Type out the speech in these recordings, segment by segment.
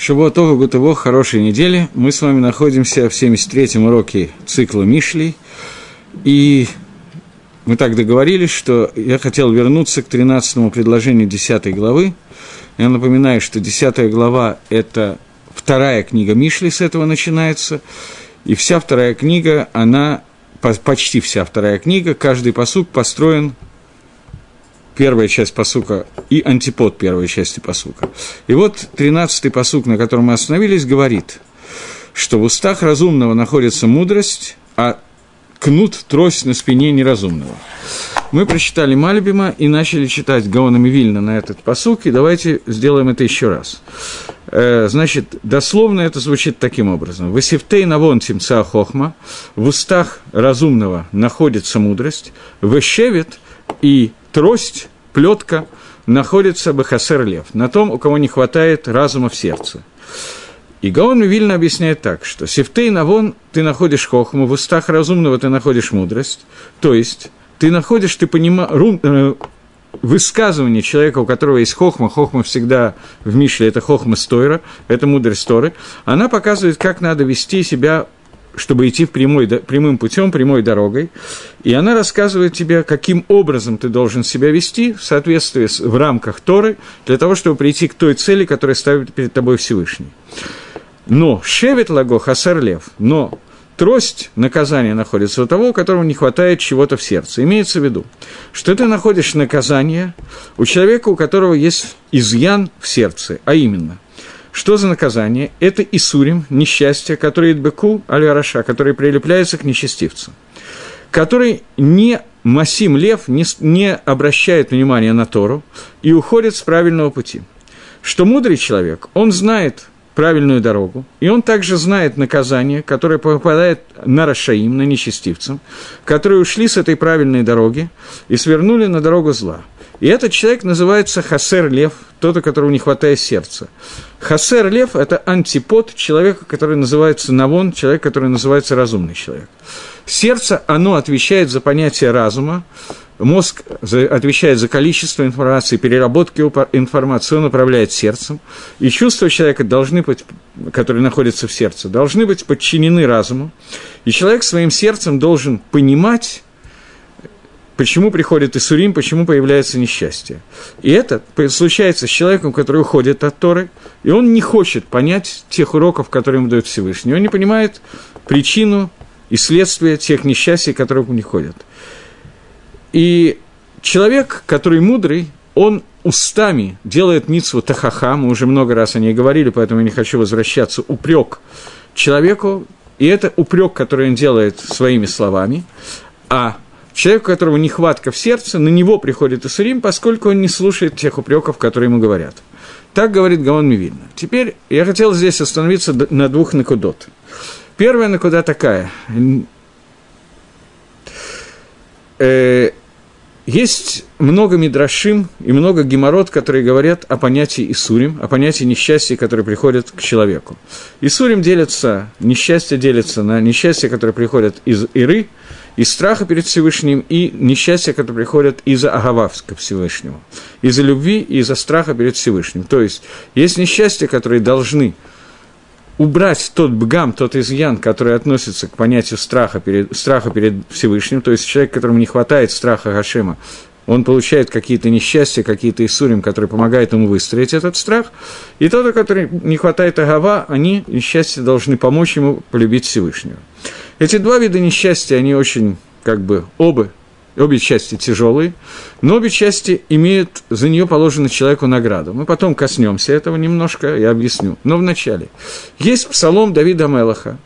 Шавуатова Гутово, хорошей недели. Мы с вами находимся в 73-м уроке цикла Мишлей. И мы так договорились, что я хотел вернуться к 13-му предложению 10 главы. Я напоминаю, что 10 глава – это вторая книга Мишли, с этого начинается. И вся вторая книга, она, почти вся вторая книга, каждый посук построен первая часть посука и антипод первой части посука. И вот тринадцатый посук, на котором мы остановились, говорит, что в устах разумного находится мудрость, а кнут – трость на спине неразумного. Мы прочитали Мальбима и начали читать Гаонами Вильна на этот посук, и давайте сделаем это еще раз. Э, значит, дословно это звучит таким образом. «Васифтей навон тимца хохма» – в устах разумного находится мудрость, «вешевет» и трость, плетка находится Бахасер Лев, на том, у кого не хватает разума в сердце. И Гаон Вильна объясняет так, что «Севтей навон ты находишь хохму, в устах разумного ты находишь мудрость». То есть, ты находишь, ты понимаешь, э, высказывание человека, у которого есть хохма, хохма всегда в Мишле, это хохма стойра, это мудрость Торы, она показывает, как надо вести себя чтобы идти прямой, прямым путем, прямой дорогой. И она рассказывает тебе, каким образом ты должен себя вести в соответствии с, в рамках Торы, для того, чтобы прийти к той цели, которая ставит перед тобой Всевышний. Но шевет лаго хасар лев, но трость наказания находится у того, у которого не хватает чего-то в сердце. Имеется в виду, что ты находишь наказание у человека, у которого есть изъян в сердце, а именно – что за наказание? Это Исурим, несчастье, которое Идбеку, Аль-Араша, который прилепляется к нечестивцу, который не Масим Лев не, не обращает внимания на Тору и уходит с правильного пути. Что мудрый человек, он знает правильную дорогу, и он также знает наказание, которое попадает на Рашаим, на нечестивцам, которые ушли с этой правильной дороги и свернули на дорогу зла – и этот человек называется Хасер Лев, тот, у которого не хватает сердца. Хасер Лев – это антипод человека, который называется Навон, человек, который называется разумный человек. Сердце, оно отвечает за понятие разума, мозг отвечает за количество информации, переработки информации, он управляет сердцем, и чувства человека должны быть, которые находятся в сердце, должны быть подчинены разуму, и человек своим сердцем должен понимать, почему приходит Исурим, почему появляется несчастье. И это случается с человеком, который уходит от Торы, и он не хочет понять тех уроков, которые ему дает Всевышний. Он не понимает причину и следствие тех несчастий, которые ему не ходят. И человек, который мудрый, он устами делает митсву тахаха, мы уже много раз о ней говорили, поэтому я не хочу возвращаться, упрек человеку, и это упрек, который он делает своими словами, а Человек, у которого нехватка в сердце, на него приходит Исурим, поскольку он не слушает тех упреков, которые ему говорят. Так говорит Гаон Мивильна. Теперь я хотел здесь остановиться на двух накудот. Первая накуда такая. Э, есть много мидрашим и много геморрот, которые говорят о понятии Исурим, о понятии несчастья, которые приходят к человеку. Исурим делятся, несчастье делится на несчастья, которые приходят из Иры, из страха перед Всевышним и несчастья, которые приходят из-за агавав к Всевышнему, из-за любви и из-за страха перед Всевышним. То есть есть несчастья, которые должны убрать тот бгам, тот изъян, который относится к понятию страха перед, страха перед Всевышним, то есть человек, которому не хватает страха Гашема, он получает какие-то несчастья, какие-то иссурим, которые помогают ему выстроить этот страх, и тот, у которого не хватает агава, они, несчастья, должны помочь ему полюбить Всевышнего. Эти два вида несчастья, они очень, как бы, оба, обе части тяжелые, но обе части имеют за нее положенную человеку награду. Мы потом коснемся этого немножко, я объясню. Но вначале. Есть псалом Давида Мелаха.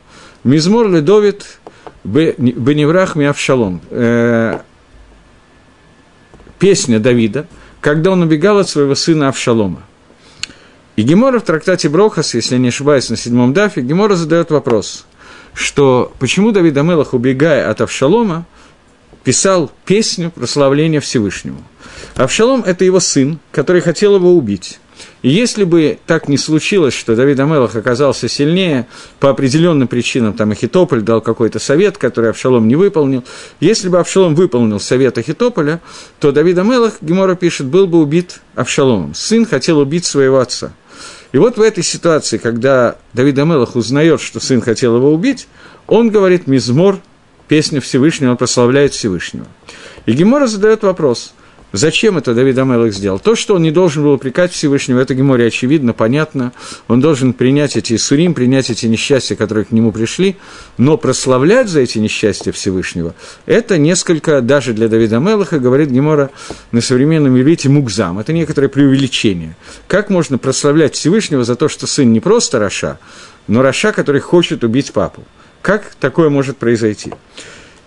Мизмор Ледовит Беневрах Миавшалом. Э, песня Давида, когда он убегал от своего сына Авшалома. И Гемора в трактате Брохас, если не ошибаюсь, на седьмом дафе, Гемора задает вопрос – что почему Давид Амелах, убегая от Авшалома, писал песню прославления Всевышнему. Авшалом – это его сын, который хотел его убить. И если бы так не случилось, что Давид Амелах оказался сильнее, по определенным причинам, там Ахитополь дал какой-то совет, который Авшалом не выполнил, если бы Авшалом выполнил совет Ахитополя, то Давид Амелах, Гемора пишет, был бы убит Авшаломом. Сын хотел убить своего отца. И вот в этой ситуации, когда Давид Амелах узнает, что сын хотел его убить, он говорит «Мизмор», песня Всевышнего, он прославляет Всевышнего. И Гемора задает вопрос – Зачем это Давид Амелах сделал? То, что он не должен был упрекать Всевышнего, это Геморе очевидно, понятно. Он должен принять эти сурим, принять эти несчастья, которые к нему пришли, но прославлять за эти несчастья Всевышнего, это несколько, даже для Давида Амелаха, говорит Гемора на современном иврите, мукзам. Это некоторое преувеличение. Как можно прославлять Всевышнего за то, что сын не просто Раша, но Раша, который хочет убить папу? Как такое может произойти?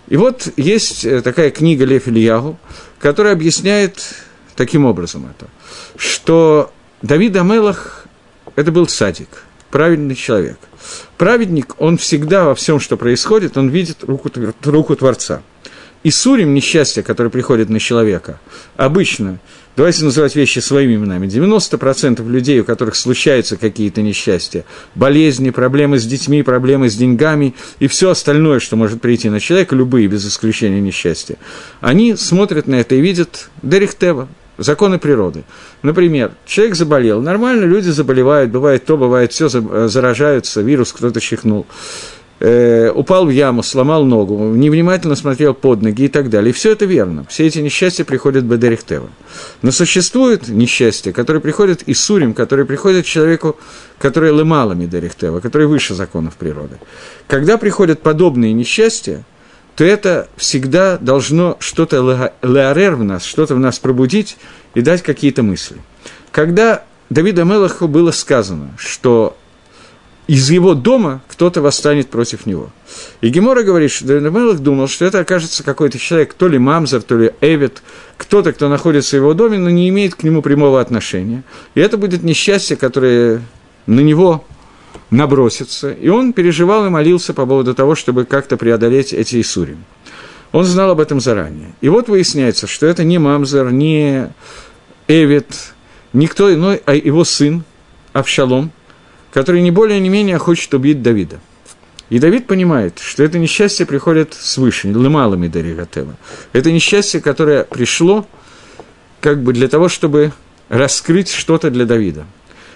И вот есть э, такая книга Лев Ильягу, которая объясняет таким образом это, что Давид Амелах – это был садик, правильный человек. Праведник, он всегда во всем, что происходит, он видит руку, руку Творца. И сурим, несчастье, которое приходит на человека, обычно – Давайте называть вещи своими именами. 90% людей, у которых случаются какие-то несчастья, болезни, проблемы с детьми, проблемы с деньгами и все остальное, что может прийти на человека, любые, без исключения несчастья, они смотрят на это и видят Дерихтева, законы природы. Например, человек заболел, нормально люди заболевают, бывает то, бывает все, заражаются, вирус кто-то чихнул э, упал в яму, сломал ногу, невнимательно смотрел под ноги и так далее. И все это верно. Все эти несчастья приходят Бедерихтева. Но существует несчастье, которое приходит и сурим, которое приходит человеку, который лымалами Дерихтева, который выше законов природы. Когда приходят подобные несчастья, то это всегда должно что-то леарер в нас, что-то в нас пробудить и дать какие-то мысли. Когда Давида Мелаху было сказано, что из его дома кто-то восстанет против него. И Гемора говорит, что Давид думал, что это окажется какой-то человек, то ли Мамзер, то ли Эвид, кто-то, кто находится в его доме, но не имеет к нему прямого отношения. И это будет несчастье, которое на него набросится. И он переживал и молился по поводу того, чтобы как-то преодолеть эти Исурим. Он знал об этом заранее. И вот выясняется, что это не Мамзер, не Эвид, никто иной, а его сын Авшалом – который не более не менее хочет убить Давида. И Давид понимает, что это несчастье приходит свыше, лымалами Даригатева. Это несчастье, которое пришло как бы для того, чтобы раскрыть что-то для Давида.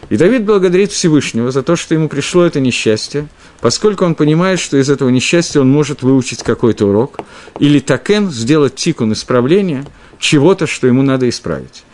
И Давид благодарит Всевышнего за то, что ему пришло это несчастье, поскольку он понимает, что из этого несчастья он может выучить какой-то урок, или такен сделать тикун исправления чего-то, что ему надо исправить.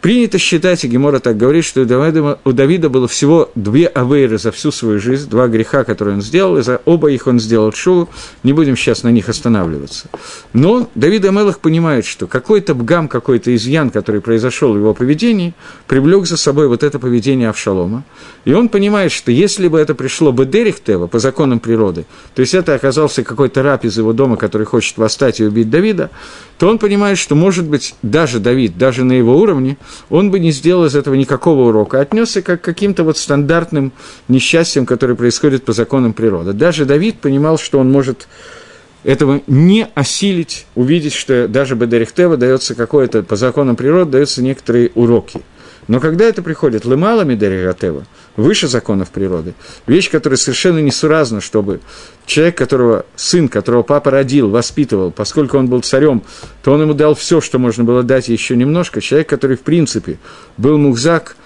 Принято считать, и Гемора так говорит, что у Давида, у Давида было всего две авейры за всю свою жизнь, два греха, которые он сделал, и за оба их он сделал шоу, не будем сейчас на них останавливаться. Но Давид Амелах понимает, что какой-то бгам, какой-то изъян, который произошел в его поведении, привлек за собой вот это поведение Авшалома. И он понимает, что если бы это пришло бы Дерихтева по законам природы, то есть это оказался какой-то раб из его дома, который хочет восстать и убить Давида, то он понимает, что, может быть, даже Давид, даже на его уровне, он бы не сделал из этого никакого урока, отнесся как к каким-то вот стандартным несчастьям, которые происходят по законам природы. Даже Давид понимал, что он может этого не осилить, увидеть, что даже Бедерихтева дается какое-то, по законам природы даются некоторые уроки. Но когда это приходит лымалами Дерихтева, выше законов природы. Вещь, которая совершенно несуразна, чтобы человек, которого сын, которого папа родил, воспитывал, поскольку он был царем, то он ему дал все, что можно было дать еще немножко. Человек, который, в принципе, был мухзак,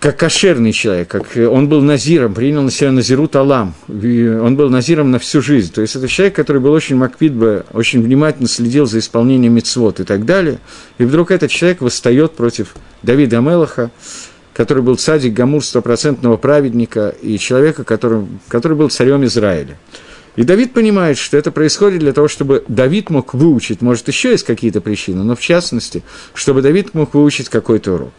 как кошерный человек, как он был назиром, принял на себя назиру талам, он был назиром на всю жизнь. То есть это человек, который был очень макпидбе, очень внимательно следил за исполнением мицвод и так далее. И вдруг этот человек восстает против Давида Мелаха, который был цадик Гамур, стопроцентного праведника и человека, который, который был царем Израиля. И Давид понимает, что это происходит для того, чтобы Давид мог выучить, может, еще есть какие-то причины, но в частности, чтобы Давид мог выучить какой-то урок.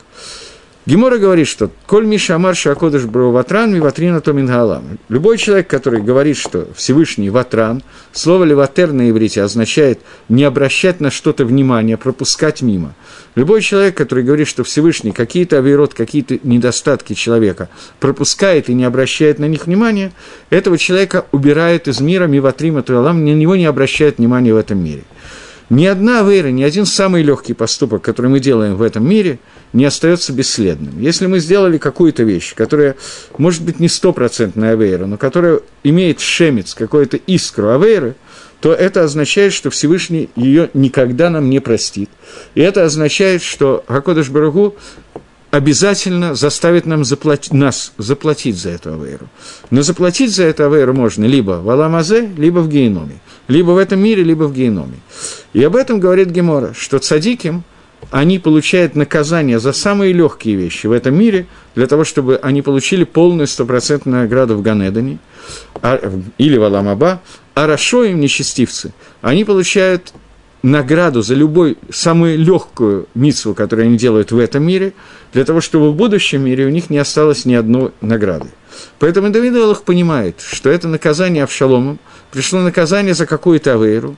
Гемора говорит, что «Коль Миша Амар Шакодыш Бру Ватран, ми ватрина то мингалам». Любой человек, который говорит, что Всевышний Ватран, слово «леватер» на иврите означает не обращать на что-то внимание, пропускать мимо. Любой человек, который говорит, что Всевышний какие-то авирот, какие-то недостатки человека пропускает и не обращает на них внимания, этого человека убирает из мира миватрима туалам, на него не обращает внимания в этом мире. Ни одна авейра, ни один самый легкий поступок, который мы делаем в этом мире – не остается бесследным. Если мы сделали какую-то вещь, которая, может быть, не стопроцентная авейра, но которая имеет шемец, какую-то искру авейры, то это означает, что Всевышний ее никогда нам не простит. И это означает, что Хакодыш Барагу обязательно заставит нам заплатить, нас заплатить за эту авейру. Но заплатить за эту авейру можно либо в Аламазе, либо в Гейноме. Либо в этом мире, либо в Гейноме. И об этом говорит Гемора, что цадиким, они получают наказание за самые легкие вещи в этом мире, для того, чтобы они получили полную стопроцентную награду в Ганедане а, или в Аламаба, а Рашоим, нечестивцы, они получают награду за любую, самую легкую митсву, которую они делают в этом мире, для того, чтобы в будущем мире у них не осталось ни одной награды. Поэтому Давид Аллах понимает, что это наказание Авшаломом, пришло наказание за какую-то авейру,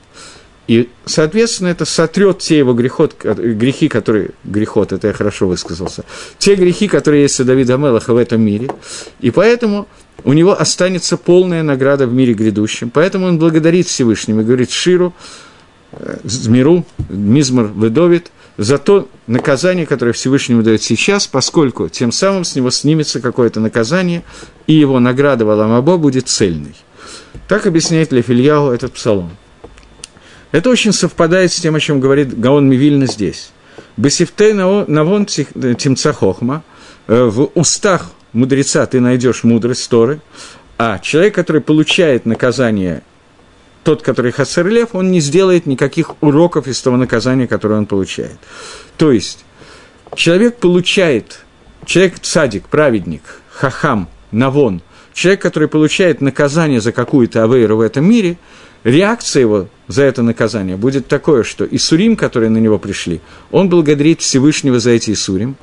и, соответственно, это сотрет те его грехот, грехи, которые... Грехот, это я хорошо высказался. Те грехи, которые есть у Давида Мелаха в этом мире. И поэтому у него останется полная награда в мире грядущем. Поэтому он благодарит Всевышнему и говорит Ширу, Змиру, Мизмар Ледовит, за то наказание, которое Всевышнему дает сейчас, поскольку тем самым с него снимется какое-то наказание, и его награда в Аламабо будет цельной. Так объясняет Лефильяу этот псалом. Это очень совпадает с тем, о чем говорит Гаон Мивильна здесь. Бесифтей навон тимца хохма, э, в устах мудреца ты найдешь мудрость Торы, а человек, который получает наказание тот, который хасерлев, он не сделает никаких уроков из того наказания, которое он получает. То есть, человек получает, человек цадик, праведник, хахам, навон, человек, который получает наказание за какую-то авейру в этом мире, реакция его за это наказание будет такое, что Исурим, которые на него пришли, он благодарит Всевышнего за эти Исурим.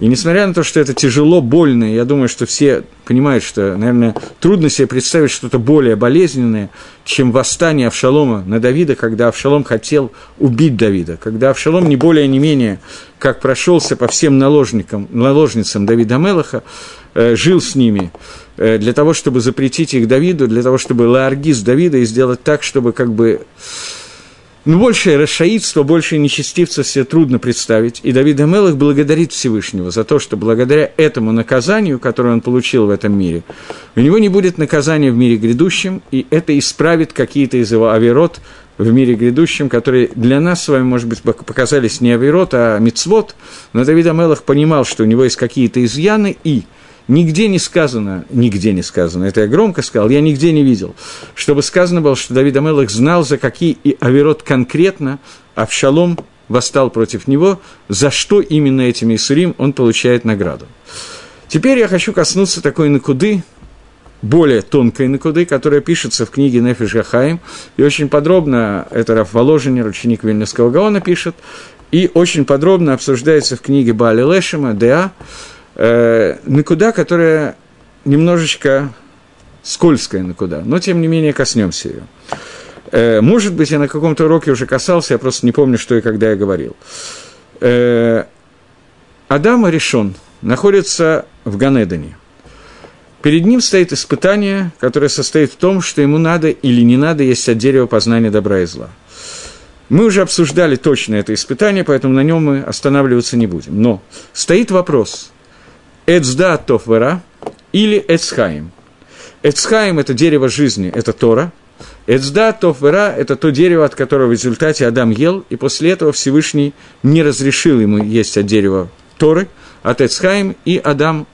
И несмотря на то, что это тяжело, больно, я думаю, что все понимают, что, наверное, трудно себе представить что-то более болезненное, чем восстание Авшалома на Давида, когда Авшалом хотел убить Давида, когда Авшалом не более не менее, как прошелся по всем наложникам, наложницам Давида Мелаха, э, жил с ними, Э, для того, чтобы запретить их Давиду, для того, чтобы лааргиз Давида и сделать так, чтобы как бы ну, большее расшаидство, большее нечестивство себе трудно представить. И Давид Амелах благодарит Всевышнего за то, что благодаря этому наказанию, которое он получил в этом мире, у него не будет наказания в мире грядущем, и это исправит какие-то из его авирот в мире грядущем, которые для нас с вами, может быть, показались не авирот, а мицвод, но Давид Амелах понимал, что у него есть какие-то изъяны, и – Нигде не сказано, нигде не сказано, это я громко сказал, я нигде не видел, чтобы сказано было, что Давид Амелах знал, за какие и Аверот конкретно Авшалом восстал против него, за что именно этими Исурим он получает награду. Теперь я хочу коснуться такой накуды, более тонкой накуды, которая пишется в книге Нефиш Гахаим, и очень подробно, это Раф Воложенер, ученик Вильнюсского Гаона, пишет, и очень подробно обсуждается в книге Бали Лешема, Деа, э, накуда, которая немножечко скользкая накуда, но тем не менее коснемся ее. Э, может быть, я на каком-то уроке уже касался, я просто не помню, что и когда я говорил. Э, Адам решен, находится в Ганедане. Перед ним стоит испытание, которое состоит в том, что ему надо или не надо есть от дерева познания добра и зла. Мы уже обсуждали точно это испытание, поэтому на нем мы останавливаться не будем. Но стоит вопрос, Эцда Тофвера или Эцхаим. Эцхаим – это дерево жизни, это Тора. Эцда Тофвера – это то дерево, от которого в результате Адам ел, и после этого Всевышний не разрешил ему есть от дерева Торы, от Эцхаим, и Адам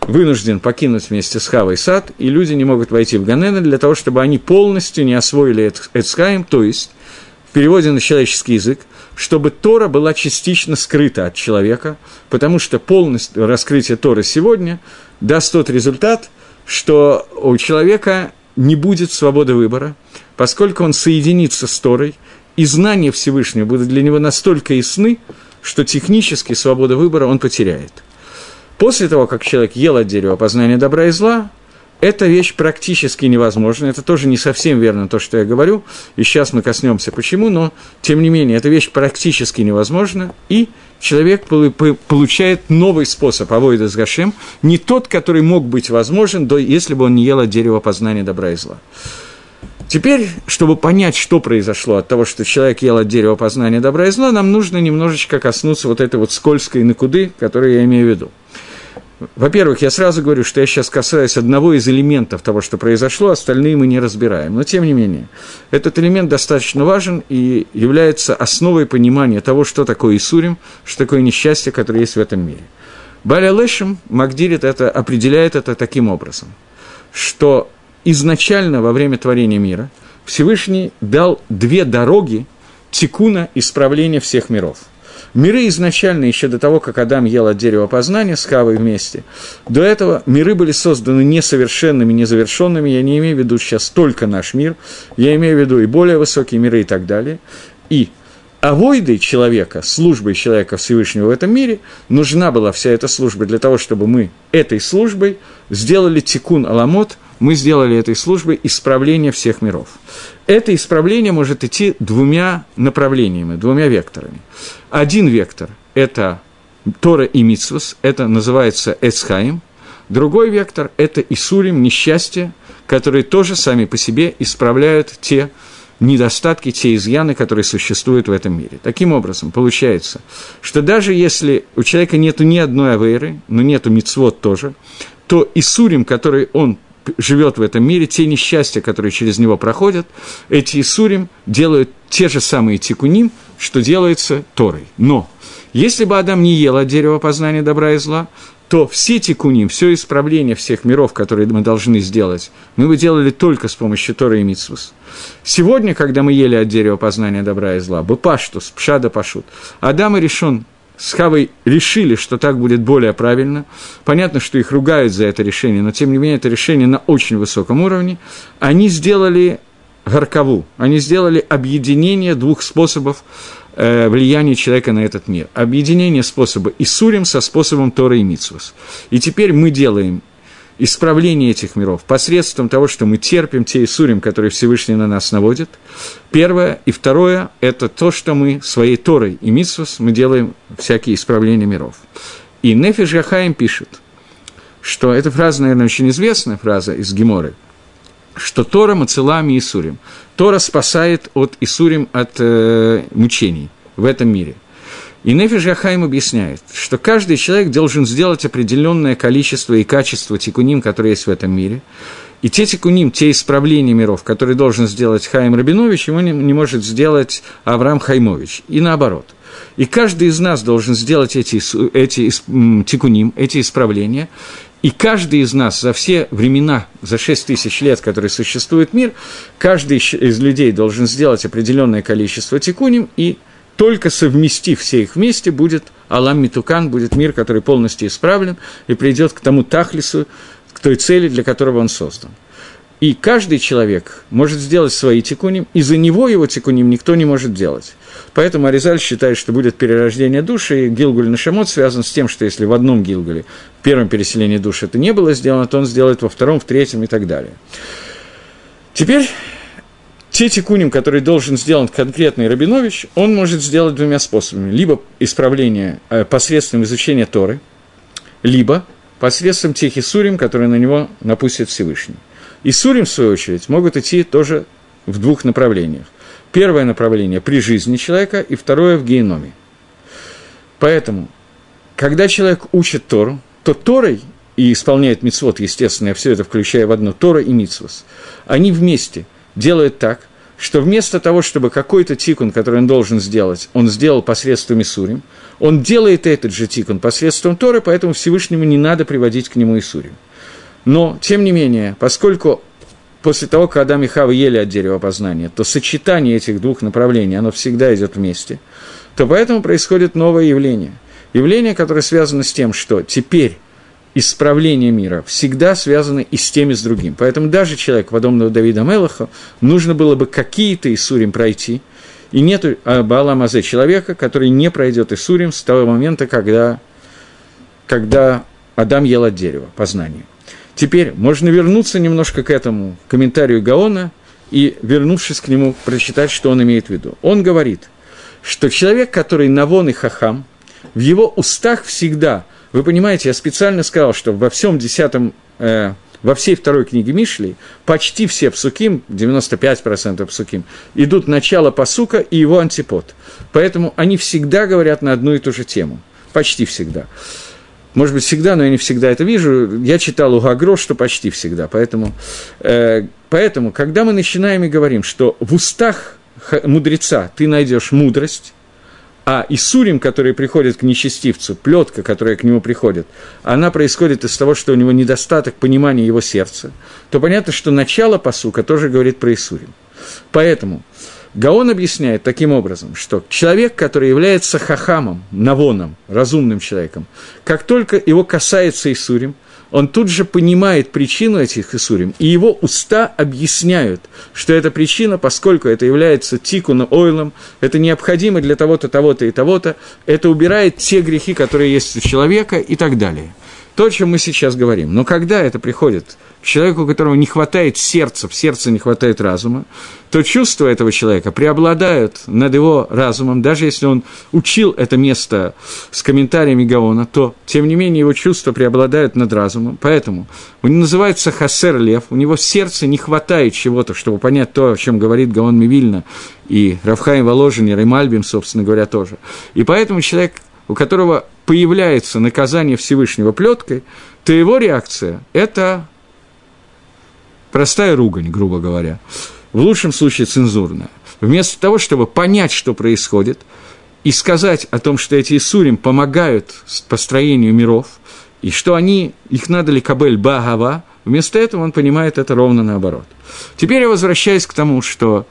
вынужден покинуть вместе с Хавой сад, и люди не могут войти в Ганена для того, чтобы они полностью не освоили Эцхаим, то есть, в переводе на человеческий язык, чтобы Тора была частично скрыта от человека, потому что полностью раскрытие Торы сегодня даст тот результат, что у человека не будет свободы выбора, поскольку он соединится с Торой, и знания Всевышнего будут для него настолько ясны, что технически свободу выбора он потеряет. После того, как человек ел от дерева познания добра и зла, эта вещь практически невозможна. Это тоже не совсем верно то, что я говорю. И сейчас мы коснемся почему, но тем не менее, эта вещь практически невозможна. И человек получает новый способ авойда с Гашем, не тот, который мог быть возможен, если бы он не ел от дерева познания добра и зла. Теперь, чтобы понять, что произошло от того, что человек ел от дерева познания добра и зла, нам нужно немножечко коснуться вот этой вот скользкой накуды, которую я имею в виду. Во-первых, я сразу говорю, что я сейчас касаюсь одного из элементов того, что произошло, остальные мы не разбираем. Но, тем не менее, этот элемент достаточно важен и является основой понимания того, что такое Исурим, что такое несчастье, которое есть в этом мире. Баля Лешем Магдирит это, определяет это таким образом, что изначально во время творения мира Всевышний дал две дороги тикуна исправления всех миров – Миры изначально, еще до того, как Адам ел от дерева познания с Хавой вместе, до этого миры были созданы несовершенными, незавершенными. Я не имею в виду сейчас только наш мир, я имею в виду и более высокие миры и так далее. И авойдой человека, службой человека Всевышнего в этом мире, нужна была вся эта служба для того, чтобы мы этой службой сделали тикун аламот, мы сделали этой службой исправление всех миров это исправление может идти двумя направлениями, двумя векторами. Один вектор – это Тора и Мицвус, это называется Эцхаим. Другой вектор – это Исурим, несчастье, которые тоже сами по себе исправляют те недостатки, те изъяны, которые существуют в этом мире. Таким образом, получается, что даже если у человека нет ни одной авейры, но нету мицвод тоже, то Исурим, который он живет в этом мире, те несчастья, которые через него проходят, эти Исурим делают те же самые тикуним, что делается Торой. Но если бы Адам не ел от дерева познания добра и зла, то все тикуним, все исправление всех миров, которые мы должны сделать, мы бы делали только с помощью Торы и Митсвус. Сегодня, когда мы ели от дерева познания добра и зла, бы паштус, пшада пашут, Адам и решен с Хавой решили, что так будет более правильно. Понятно, что их ругают за это решение, но тем не менее это решение на очень высоком уровне. Они сделали горкову, они сделали объединение двух способов э, влияния человека на этот мир. Объединение способа Исурим со способом Тора и Митсвас. И теперь мы делаем исправление этих миров посредством того, что мы терпим те Исурим, которые Всевышний на нас наводит. Первое. И второе – это то, что мы своей Торой и Митсвос мы делаем всякие исправления миров. И Нефиш Гахаим пишет, что эта фраза, наверное, очень известная фраза из Геморы, что Тора Мацелами Исурим. Тора спасает от Исурим от э, мучений в этом мире – и Нефиш Яхайм объясняет, что каждый человек должен сделать определенное количество и качество тикуним, которые есть в этом мире. И те тикуним, те исправления миров, которые должен сделать Хайм Рабинович, ему не, не может сделать Авраам Хаймович. И наоборот. И каждый из нас должен сделать эти, эти тикуним, эти исправления. И каждый из нас за все времена, за 6 тысяч лет, которые существует мир, каждый из людей должен сделать определенное количество тикуним и только совместив все их вместе, будет Алам Митукан, будет мир, который полностью исправлен и придет к тому Тахлису, к той цели, для которого он создан. И каждый человек может сделать свои тикуним, и за него его тикуним никто не может делать. Поэтому Аризаль считает, что будет перерождение души, и Гилгуль Нашамот связан с тем, что если в одном Гилгуле, в первом переселении души это не было сделано, то он сделает во втором, в третьем и так далее. Теперь те тикуним, которые должен сделать конкретный Рабинович, он может сделать двумя способами. Либо исправление э, посредством изучения Торы, либо посредством тех Исурим, которые на него напустит Всевышний. Исурим, в свою очередь, могут идти тоже в двух направлениях. Первое направление – при жизни человека, и второе – в геноме. Поэтому, когда человек учит Тору, то Торой и исполняет мицвод, естественно, я все это включаю в одно, Тора и мицвос, они вместе – делает так, что вместо того, чтобы какой-то тикун, который он должен сделать, он сделал посредством Исурим, он делает этот же тикун посредством Торы, поэтому Всевышнему не надо приводить к нему Исурим. Но, тем не менее, поскольку после того, как Адам и Хава ели от дерева познания, то сочетание этих двух направлений, оно всегда идет вместе, то поэтому происходит новое явление. Явление, которое связано с тем, что теперь исправление мира всегда связаны и с тем, и с другим. Поэтому даже человек, подобного Давида Мелаха, нужно было бы какие-то Исурим пройти, и нет Баала Мазе человека, который не пройдет Исурим с того момента, когда, когда Адам ел от дерева, познания. Теперь можно вернуться немножко к этому комментарию Гаона и, вернувшись к нему, прочитать, что он имеет в виду. Он говорит, что человек, который навон и хахам, в его устах всегда – вы понимаете, я специально сказал, что во всем десятом, э, во всей второй книге Мишли почти все псуким, 95% псуким, идут начало пасука и его антипод. Поэтому они всегда говорят на одну и ту же тему. Почти всегда. Может быть, всегда, но я не всегда это вижу. Я читал у Гагро, что почти всегда. Поэтому, э, поэтому, когда мы начинаем и говорим, что в устах мудреца ты найдешь мудрость, А Исурим, который приходит к нечестивцу, плетка, которая к нему приходит, она происходит из того, что у него недостаток понимания его сердца, то понятно, что начало посука тоже говорит про Исурим. Поэтому Гаон объясняет таким образом, что человек, который является хахамом, навоном, разумным человеком, как только его касается Исурим – он тут же понимает причину этих Исурим, и его уста объясняют, что эта причина, поскольку это является тикуна ойлом, это необходимо для того-то, того-то и того-то, это убирает те грехи, которые есть у человека и так далее. То, о чем мы сейчас говорим. Но когда это приходит человеку, у которого не хватает сердца, в сердце не хватает разума, то чувства этого человека преобладают над его разумом, даже если он учил это место с комментариями Гаона, то, тем не менее, его чувства преобладают над разумом. Поэтому он называется Хасер Лев, у него в сердце не хватает чего-то, чтобы понять то, о чем говорит Гаон Мивильна, и Равхайм Воложин, и Ремальбим, собственно говоря, тоже. И поэтому человек, у которого появляется наказание Всевышнего плеткой, то его реакция – это Простая ругань, грубо говоря. В лучшем случае цензурная. Вместо того, чтобы понять, что происходит, и сказать о том, что эти Исурим помогают построению миров, и что они, их надо ли кабель багава, вместо этого он понимает это ровно наоборот. Теперь я возвращаюсь к тому, что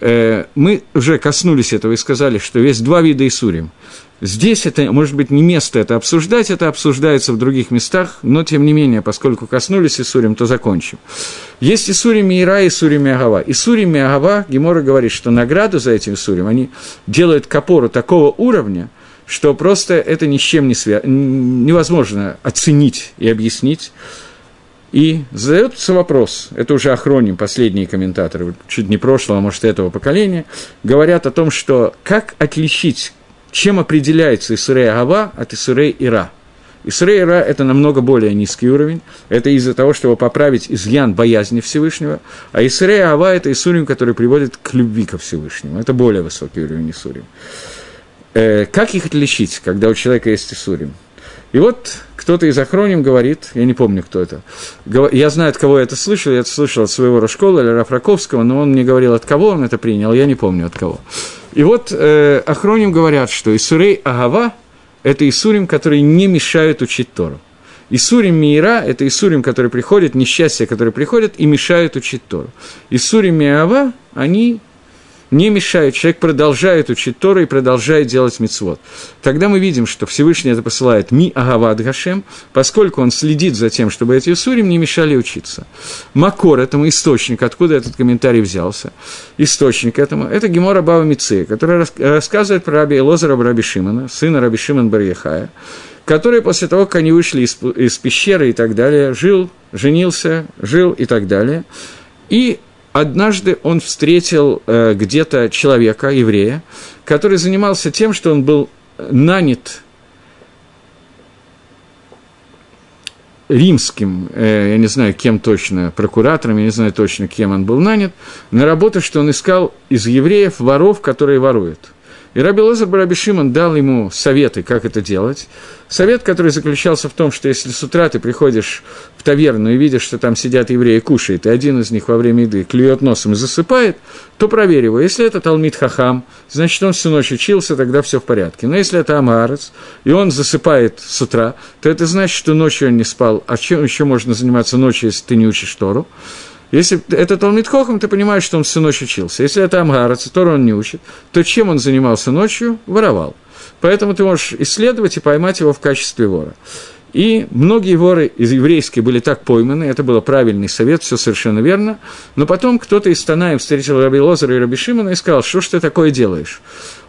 э, мы уже коснулись этого и сказали, что есть два вида Исурим. Здесь это, может быть, не место это обсуждать, это обсуждается в других местах, но, тем не менее, поскольку коснулись Исурим, то закончим. Есть Исурим Мира и Исурим Миагава. Исурим Миагава, Гемора говорит, что награду за этим Исурим они делают капору такого уровня, что просто это ни с чем не свя... невозможно оценить и объяснить. И задается вопрос, это уже охроним, последние комментаторы, чуть не прошлого, а может, этого поколения, говорят о том, что как отличить чем определяется Исурей Агава от Исурей Ира? Исурей Ира – это намного более низкий уровень. Это из-за того, чтобы поправить изъян боязни Всевышнего. А Исурей Агава – это Исурим, который приводит к любви ко Всевышнему. Это более высокий уровень Исурим. Э, как их отличить, когда у человека есть Исурим? И вот кто-то из охроним говорит, я не помню, кто это, я знаю, от кого я это слышал, я это слышал от своего Рожкола или Рафраковского, но он мне говорил, от кого он это принял, я не помню, от кого. И вот э, охроним говорят, что Исурей Агава – это Исурим, которые не мешают учить Тору. Исурим Миира – это Исурим, который приходит, несчастье, которые приходят и мешают учить Тору. Исурим Миава, они не мешает, человек продолжает учить Тору и продолжает делать мицвод. Тогда мы видим, что Всевышний это посылает ми агавад гашем, поскольку он следит за тем, чтобы эти сурим не мешали учиться. Макор этому источник, откуда этот комментарий взялся, источник этому, это Гемора Бава Мицея, который рассказывает про раби Элозера Раби Шимона, сына Раби Шимон Барьяхая, который после того, как они вышли из, из пещеры и так далее, жил, женился, жил и так далее. И однажды он встретил э, где-то человека, еврея, который занимался тем, что он был нанят римским, э, я не знаю, кем точно, прокуратором, я не знаю точно, кем он был нанят, на работу, что он искал из евреев воров, которые воруют – и Раби Лозер Раби Шимон дал ему советы, как это делать. Совет, который заключался в том, что если с утра ты приходишь в таверну и видишь, что там сидят евреи кушают, и один из них во время еды клюет носом и засыпает, то проверь его. Если это Талмит Хахам, значит, он всю ночь учился, тогда все в порядке. Но если это Амарец, и он засыпает с утра, то это значит, что ночью он не спал. А чем еще можно заниматься ночью, если ты не учишь Тору? Если это Талмит Хохам, ты понимаешь, что он всю ночь учился. Если это Амгара, Тору он не учит, то чем он занимался ночью? Воровал. Поэтому ты можешь исследовать и поймать его в качестве вора. И многие воры из еврейские были так пойманы, это был правильный совет, все совершенно верно. Но потом кто-то из Танаем встретил Раби Лозера и Раби Шимона и сказал, что ж ты такое делаешь?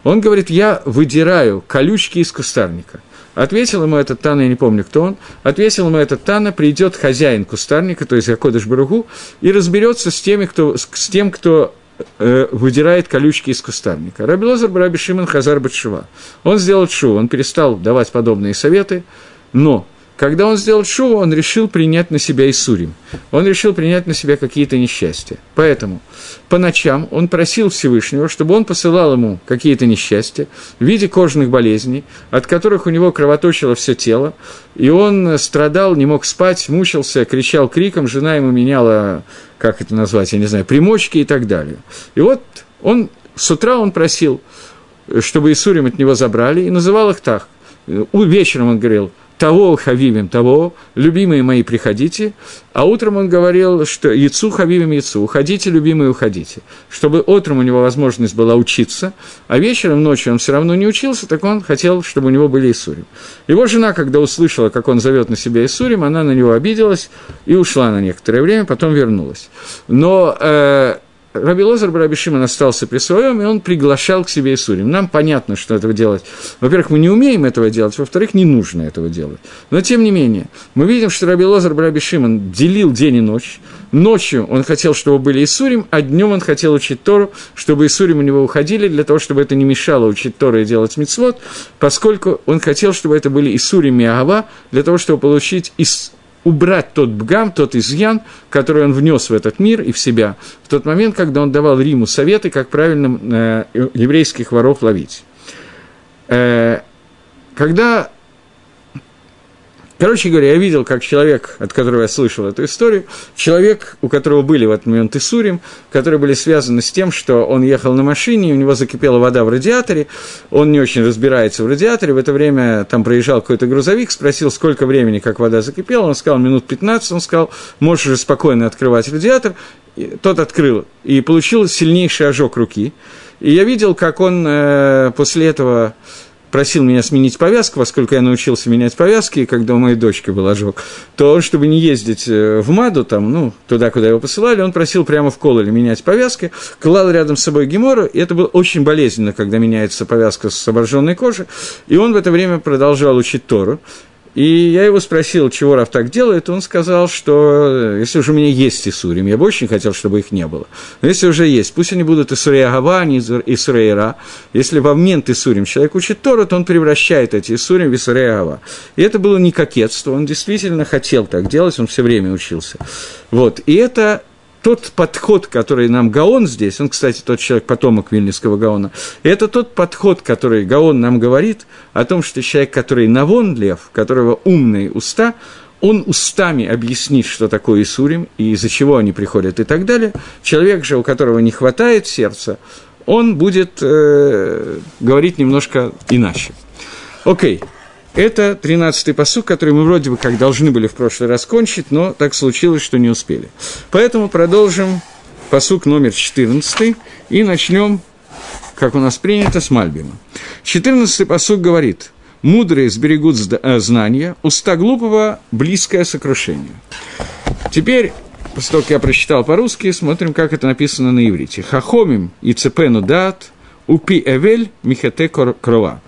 Он говорит, я выдираю колючки из кустарника – Ответил ему этот Тана, я не помню, кто он, ответил ему этот Тана, придет хозяин кустарника, то есть Якодыш Баругу, и разберется с, теми, кто, с тем, кто э, выдирает колючки из кустарника. Раби Лозар Раби Шимон Хазар Батшива. Он сделал шу, он перестал давать подобные советы, но когда он сделал шоу, он решил принять на себя Исурим. Он решил принять на себя какие-то несчастья. Поэтому по ночам он просил Всевышнего, чтобы он посылал ему какие-то несчастья в виде кожных болезней, от которых у него кровоточило все тело, и он страдал, не мог спать, мучился, кричал криком, жена ему меняла, как это назвать, я не знаю, примочки и так далее. И вот он с утра он просил чтобы Исурим от него забрали, и называл их так. Вечером он говорил, того хавивим, того, любимые мои, приходите. А утром он говорил, что яйцу хавивим яйцу, уходите, любимые, уходите. Чтобы утром у него возможность была учиться, а вечером, ночью он все равно не учился, так он хотел, чтобы у него были Исурим. Его жена, когда услышала, как он зовет на себя Исурим, она на него обиделась и ушла на некоторое время, потом вернулась. Но э, Раби Лозер Раби остался при своем, и он приглашал к себе Исурим. Нам понятно, что этого делать. Во-первых, мы не умеем этого делать, во-вторых, не нужно этого делать. Но, тем не менее, мы видим, что Раби Лозер Раби делил день и ночь. Ночью он хотел, чтобы были Исурим, а днем он хотел учить Тору, чтобы Исурим у него уходили, для того, чтобы это не мешало учить Тору и делать мицвод, поскольку он хотел, чтобы это были Исурим и Агава, для того, чтобы получить из убрать тот бгам, тот изъян, который он внес в этот мир и в себя, в тот момент, когда он давал Риму советы, как правильно э, еврейских воров ловить. Э, когда Короче говоря, я видел, как человек, от которого я слышал эту историю, человек, у которого были в этот момент Исурим, которые были связаны с тем, что он ехал на машине, у него закипела вода в радиаторе, он не очень разбирается в радиаторе, в это время там проезжал какой-то грузовик, спросил, сколько времени, как вода закипела, он сказал, минут 15, он сказал, можешь уже спокойно открывать радиатор, и тот открыл и получил сильнейший ожог руки. И я видел, как он э, после этого просил меня сменить повязку, поскольку я научился менять повязки, когда у моей дочки был ожог, то он, чтобы не ездить э, в МАДу, там, ну, туда, куда его посылали, он просил прямо в кололе менять повязки, клал рядом с собой гемору, и это было очень болезненно, когда меняется повязка с обожженной кожи, и он в это время продолжал учить Тору. И я его спросил, чего Раф так делает, он сказал, что э, если уже у меня есть Исурим, я бы очень хотел, чтобы их не было. Но если уже есть, пусть они будут Исурей Агава, а не Исурей Ра. Если во момент Исурим человек учит Тору, то он превращает эти Исурим в Исурей Агава. И это было не кокетство, он действительно хотел так делать, он все время учился. Вот. И это тот подход, который нам Гаон здесь, он, кстати, тот человек, потомок Вильнюсского Гаона, это тот подход, который Гаон нам говорит о том, что человек, который навон лев, которого умные уста, он устами объяснит, что такое Исурим, и из-за чего они приходят и так далее. Человек же, у которого не хватает сердца, он будет э, говорить немножко иначе. Окей. Okay. Это 13-й посук, который мы вроде бы как должны были в прошлый раз кончить, но так случилось, что не успели. Поэтому продолжим посук номер 14 и начнем, как у нас принято, с Мальбима. 14-й посук говорит, «Мудрые сберегут э, знания, уста глупого – близкое сокрушение». Теперь после того, как я прочитал по-русски, смотрим, как это написано на иврите. «Хахомим и цепену дат, упи эвель михете крова».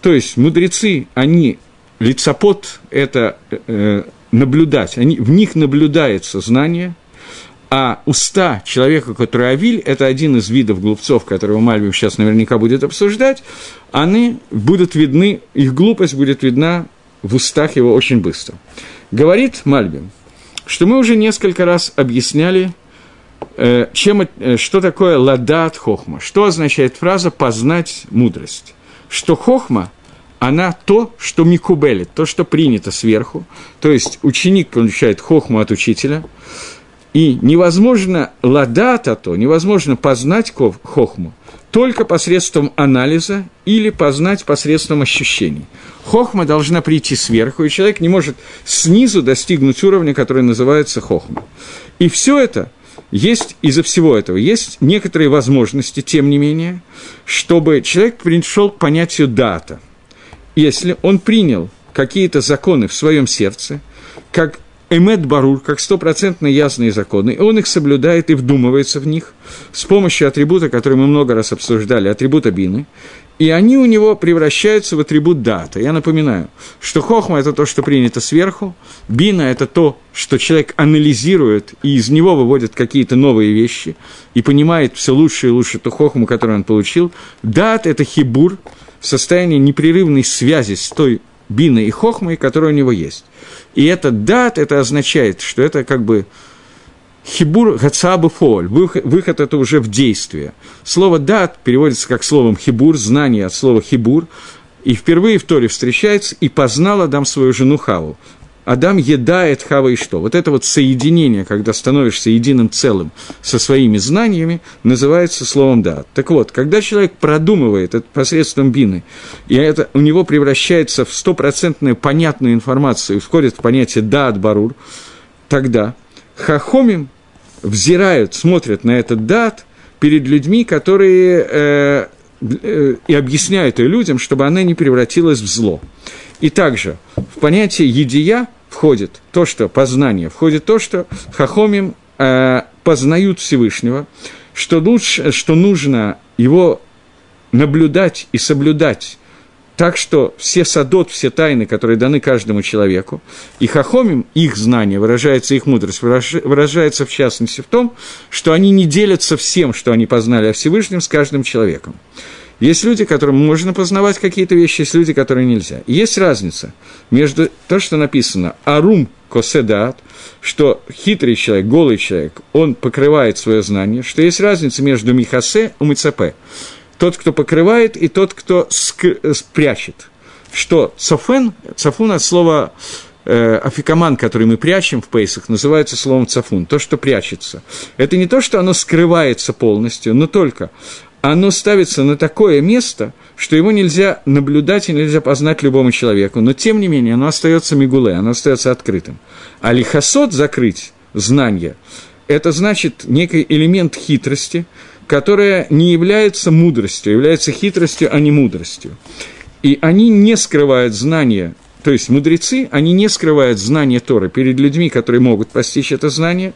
То есть мудрецы, они, лицепот – это э, наблюдать, они, в них наблюдается знание, а уста человека, который авиль, это один из видов глупцов, которого Мальбим сейчас наверняка будет обсуждать, они будут видны, их глупость будет видна в устах его очень быстро. Говорит Мальбим, что мы уже несколько раз объясняли, э, чем, э, что такое ладат хохма, что означает фраза «познать мудрость» что хохма, она то, что микубелит, то, что принято сверху. То есть ученик получает хохму от учителя, и невозможно ладата то, невозможно познать хохму только посредством анализа или познать посредством ощущений. Хохма должна прийти сверху, и человек не может снизу достигнуть уровня, который называется хохма. И все это есть из-за всего этого, есть некоторые возможности, тем не менее, чтобы человек пришел к понятию дата. Если он принял какие-то законы в своем сердце, как эмет барур, как стопроцентно ясные законы, и он их соблюдает и вдумывается в них с помощью атрибута, который мы много раз обсуждали, атрибута бины, и они у него превращаются в атрибут дата. Я напоминаю, что хохма – это то, что принято сверху, бина – это то, что человек анализирует и из него выводит какие-то новые вещи и понимает все лучше и лучше ту хохму, которую он получил. Дат – это хибур в состоянии непрерывной связи с той биной и хохмой, которая у него есть. И этот дат, это означает, что это как бы Хибур гацабу фоль. Выход это уже в действие. Слово дат переводится как словом хибур, знание от слова хибур. И впервые в Торе встречается «и познал Адам свою жену Хаву». Адам едает хава и что. Вот это вот соединение, когда становишься единым целым со своими знаниями, называется словом да. Так вот, когда человек продумывает это посредством бины, и это у него превращается в стопроцентную понятную информацию, входит в понятие да от барур, тогда хахомим взирают, смотрят на этот дат перед людьми, которые э, э, и объясняют ее людям, чтобы она не превратилась в зло. И также в понятие «едия» входит то, что познание, входит то, что хахомим э, познают Всевышнего, что, лучше, что нужно его наблюдать и соблюдать так что все садот, все тайны, которые даны каждому человеку, и хахомим, их знание, выражается их мудрость, выражается в частности в том, что они не делятся всем, что они познали о Всевышнем с каждым человеком. Есть люди, которым можно познавать какие-то вещи, есть люди, которые нельзя. И есть разница между то, что написано «арум коседат», что хитрый человек, голый человек, он покрывает свое знание, что есть разница между михасе и мицапе тот, кто покрывает, и тот, кто ск- спрячет. Что цафен, цафун от слова э, афикаман, который мы прячем в пейсах, называется словом цафун, то, что прячется. Это не то, что оно скрывается полностью, но только оно ставится на такое место, что его нельзя наблюдать и нельзя познать любому человеку, но тем не менее оно остается мигуле, оно остается открытым. А лихосот закрыть знание, это значит некий элемент хитрости, которая не является мудростью, а является хитростью, а не мудростью. И они не скрывают знания, то есть мудрецы, они не скрывают знания Торы перед людьми, которые могут постичь это знание.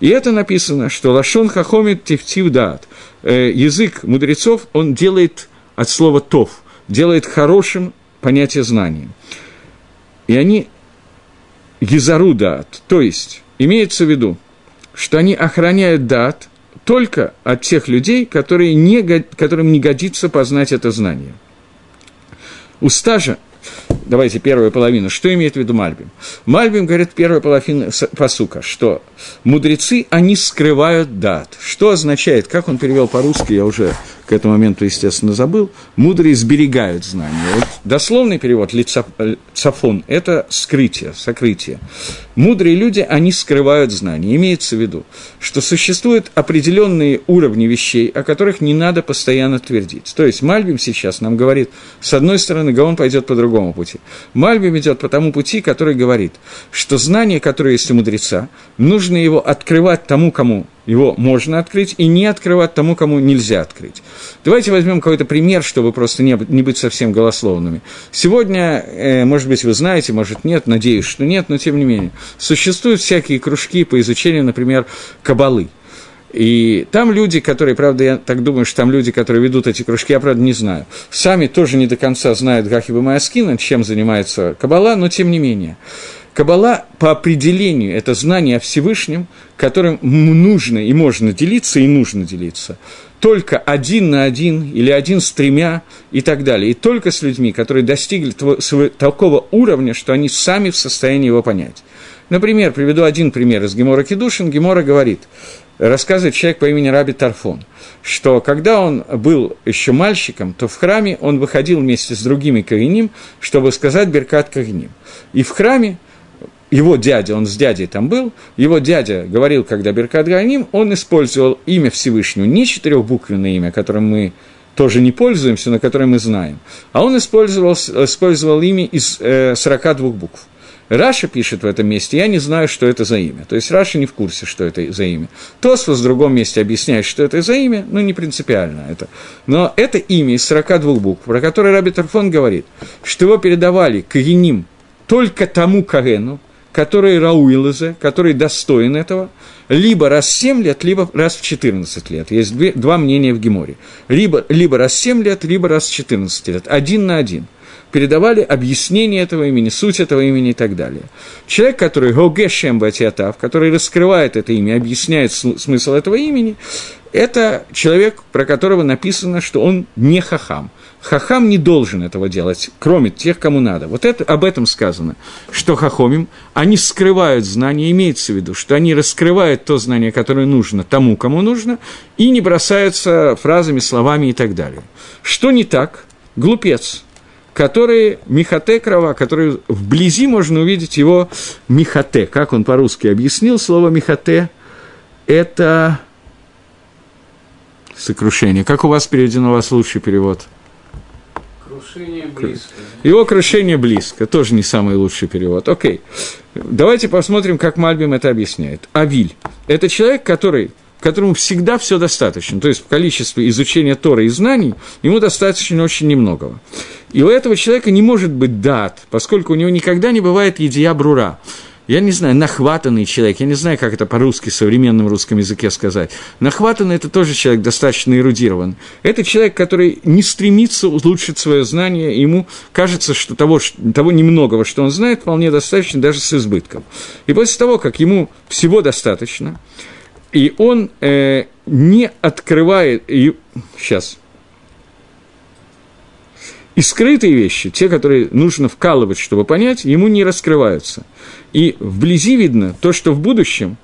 И это написано, что лашон хахомит тифтив дат. Э, язык мудрецов, он делает от слова тов, делает хорошим понятие знания. И они езару дат, то есть имеется в виду, что они охраняют дат – только от тех людей, которые не, которым не годится познать это знание. У стажа, давайте первую половину, что имеет в виду Мальбим? Мальбим говорит первая половина посука, что мудрецы, они скрывают дат. Что означает, как он перевел по-русски, я уже к этому моменту, естественно, забыл, мудрые сберегают знания. Вот дословный перевод «цафон» – это скрытие, сокрытие. Мудрые люди, они скрывают знания. Имеется в виду, что существуют определенные уровни вещей, о которых не надо постоянно твердить. То есть Мальбим сейчас нам говорит, с одной стороны, Гаон пойдет по другому пути. Мальбим идет по тому пути, который говорит, что знание, которое есть у мудреца, нужно его открывать тому, кому его можно открыть, и не открывать тому, кому нельзя открыть. Давайте возьмем какой-то пример, чтобы просто не, не быть совсем голословными. Сегодня, э, может быть, вы знаете, может, нет, надеюсь, что нет, но тем не менее, существуют всякие кружки по изучению, например, кабалы. И там люди, которые, правда, я так думаю, что там люди, которые ведут эти кружки, я, правда, не знаю. Сами тоже не до конца знают Гахиба Майаскина, чем занимается Кабала, но тем не менее. Кабала по определению – это знание о Всевышнем, которым нужно и можно делиться, и нужно делиться. Только один на один или один с тремя и так далее. И только с людьми, которые достигли такого уровня, что они сами в состоянии его понять. Например, приведу один пример из Гемора Кедушин. Гемора говорит, рассказывает человек по имени Раби Тарфон, что когда он был еще мальчиком, то в храме он выходил вместе с другими Каиним, чтобы сказать Беркат Каиним. И в храме его дядя, он с дядей там был, его дядя говорил, когда ברכת כהנים, он использовал имя Всевышнего, не четырехбуквенное имя, которым мы тоже не пользуемся, но которое мы знаем, а он использовал, использовал имя из э, 42 букв. Раши пишет в этом месте, я не знаю, что это за имя. То есть Раши не в курсе, что это за имя. Тосфос в другом месте объясняет, что это за имя, ну, не принципиально это. Но это имя из 42 букв, про которое Раби Тарфон говорит, что его передавали к Яним только тому Карену, который рауилызе, который достоин этого, либо раз в 7 лет, либо раз в 14 лет. Есть две, два мнения в Геморе. Либо, либо раз в 7 лет, либо раз в 14 лет. Один на один. Передавали объяснение этого имени, суть этого имени и так далее. Человек, который Гогешем Батиатав, который раскрывает это имя, объясняет смысл этого имени, это человек, про которого написано, что он не хахам – Хахам не должен этого делать, кроме тех, кому надо. Вот это, об этом сказано, что хахомим, они скрывают знания, имеется в виду, что они раскрывают то знание, которое нужно тому, кому нужно, и не бросаются фразами, словами и так далее. Что не так? Глупец. которые Михате крова, которые вблизи можно увидеть его Михате. Как он по-русски объяснил слово Михате? Это сокрушение. Как у вас переведено у вас лучший перевод? Крушение близко. Его крушение близко, тоже не самый лучший перевод. Окей. Давайте посмотрим, как Мальбим это объясняет. Авиль – это человек, который которому всегда все достаточно. То есть в количестве изучения Тора и знаний ему достаточно очень немногого. И у этого человека не может быть дат, поскольку у него никогда не бывает едия брура я не знаю, нахватанный человек, я не знаю, как это по-русски, современном русском языке сказать. Нахватанный – это тоже человек достаточно эрудирован. Это человек, который не стремится улучшить свое знание, ему кажется, что того, того немногого, что он знает, вполне достаточно даже с избытком. И после того, как ему всего достаточно, и он э, не открывает... И, сейчас – и скрытые вещи, те, которые нужно вкалывать, чтобы понять, ему не раскрываются. И вблизи видно то, что в будущем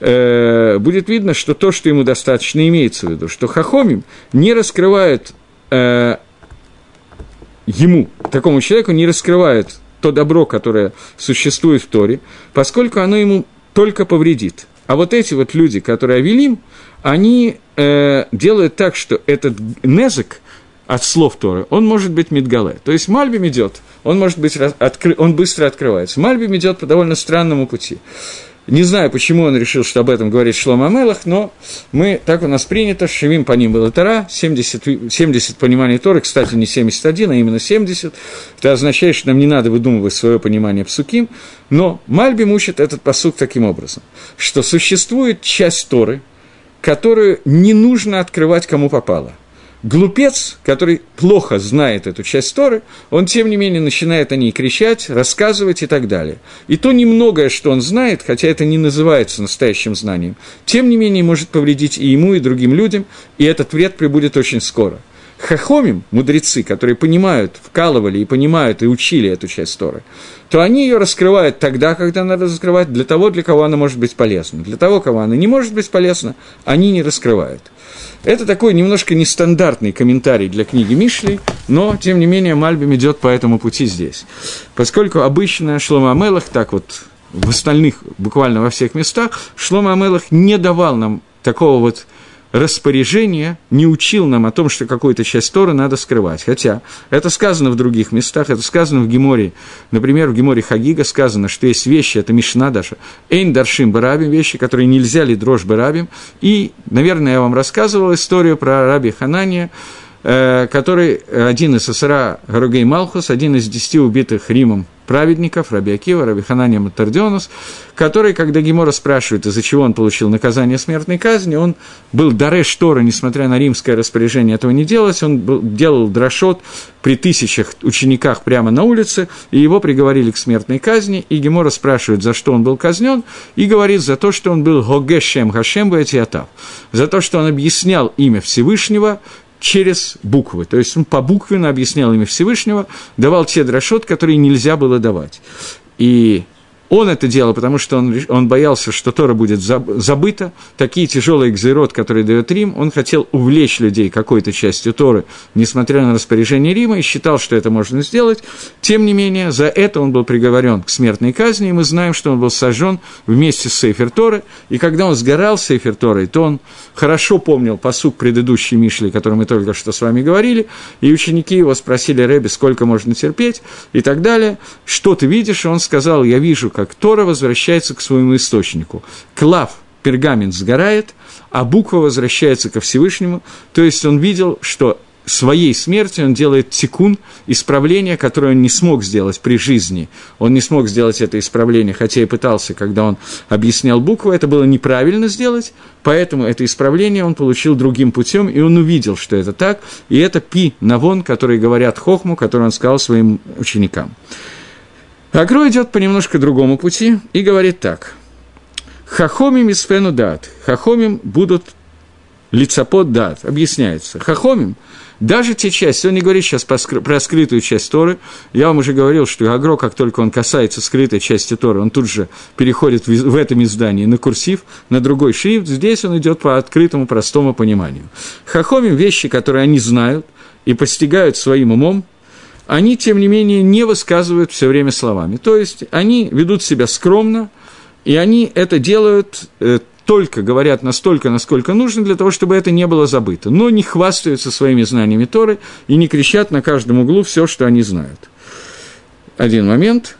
э, будет видно, что то, что ему достаточно, имеется в виду, что Хахомим не раскрывает э, ему, такому человеку, не раскрывает то добро, которое существует в Торе, поскольку оно ему только повредит. А вот эти вот люди, которые Авелим, они э, делают так, что этот незык – от слов Торы, он может быть Мидгале. То есть Мальбим идет, он может быть откры, он быстро открывается. Мальбим идет по довольно странному пути. Не знаю, почему он решил, что об этом говорит Шлома Мелах, но мы, так у нас принято, Шевим по ним было Тора, 70, 70 пониманий Торы, кстати, не 71, а именно 70. Это означает, что нам не надо выдумывать свое понимание псуким, но Мальбим учит этот посук таким образом, что существует часть Торы, которую не нужно открывать кому попало глупец, который плохо знает эту часть Торы, он, тем не менее, начинает о ней кричать, рассказывать и так далее. И то немногое, что он знает, хотя это не называется настоящим знанием, тем не менее может повредить и ему, и другим людям, и этот вред прибудет очень скоро. Хахомим, мудрецы, которые понимают, вкалывали и понимают и учили эту часть Торы, то они ее раскрывают тогда, когда надо раскрывать, для того, для кого она может быть полезна. Для того, кого она не может быть полезна, они не раскрывают. Это такой немножко нестандартный комментарий для книги Мишли, но, тем не менее, Мальбим идет по этому пути здесь. Поскольку обычно Шлома Амелах, так вот в остальных, буквально во всех местах, Шлома Амелах не давал нам такого вот распоряжение не учил нам о том, что какую-то часть Торы надо скрывать. Хотя это сказано в других местах, это сказано в Геморе. Например, в Геморе Хагига сказано, что есть вещи, это Мишна даже, Эйн Даршим Барабим, вещи, которые нельзя ли дрожь Барабим. И, наверное, я вам рассказывал историю про Раби Ханания, э, который один из Сасара Гаругей Малхус, один из десяти убитых Римом праведников, Раби Акива, Раби Ханания Матардионус, который, когда Гемора спрашивает, из-за чего он получил наказание смертной казни, он был Дареш Тора, несмотря на римское распоряжение этого не делать, он был, делал дрошот при тысячах учениках прямо на улице, и его приговорили к смертной казни, и Гемора спрашивает, за что он был казнен, и говорит за то, что он был Гогешем Хашем Батиатав, за то, что он объяснял имя Всевышнего, через буквы. То есть он по буквенно объяснял имя Всевышнего, давал те дрошот, которые нельзя было давать. И он это делал, потому что он, он боялся, что Тора будет забыта. Такие тяжелые экзерот, которые дает Рим, он хотел увлечь людей какой-то частью Торы, несмотря на распоряжение Рима, и считал, что это можно сделать. Тем не менее, за это он был приговорен к смертной казни, и мы знаем, что он был сожжен вместе с Сейфер Торы. И когда он сгорал с Сейфер Торой, то он хорошо помнил посук предыдущей Мишли, о котором мы только что с вами говорили, и ученики его спросили Рэби, сколько можно терпеть, и так далее. Что ты видишь? И он сказал, я вижу, как Тора возвращается к своему источнику. Клав, пергамент сгорает, а буква возвращается ко Всевышнему. То есть он видел, что своей смерти он делает тикун, исправление, которое он не смог сделать при жизни. Он не смог сделать это исправление, хотя и пытался, когда он объяснял букву, это было неправильно сделать, поэтому это исправление он получил другим путем, и он увидел, что это так, и это пи навон, которые говорят хохму, который он сказал своим ученикам. Агро идет по немножко другому пути и говорит так. Хахомим из фену дат. Хахомим будут лицапот дат. Объясняется. Хахомим, даже те части, он не говорит сейчас про, скрытую часть Торы, я вам уже говорил, что Агро, как только он касается скрытой части Торы, он тут же переходит в этом издании на курсив, на другой шрифт, здесь он идет по открытому, простому пониманию. Хахомим – вещи, которые они знают и постигают своим умом, они, тем не менее, не высказывают все время словами. То есть они ведут себя скромно, и они это делают э, только говорят настолько, насколько нужно, для того, чтобы это не было забыто, но не хвастаются своими знаниями Торы и не кричат на каждом углу все, что они знают. Один момент –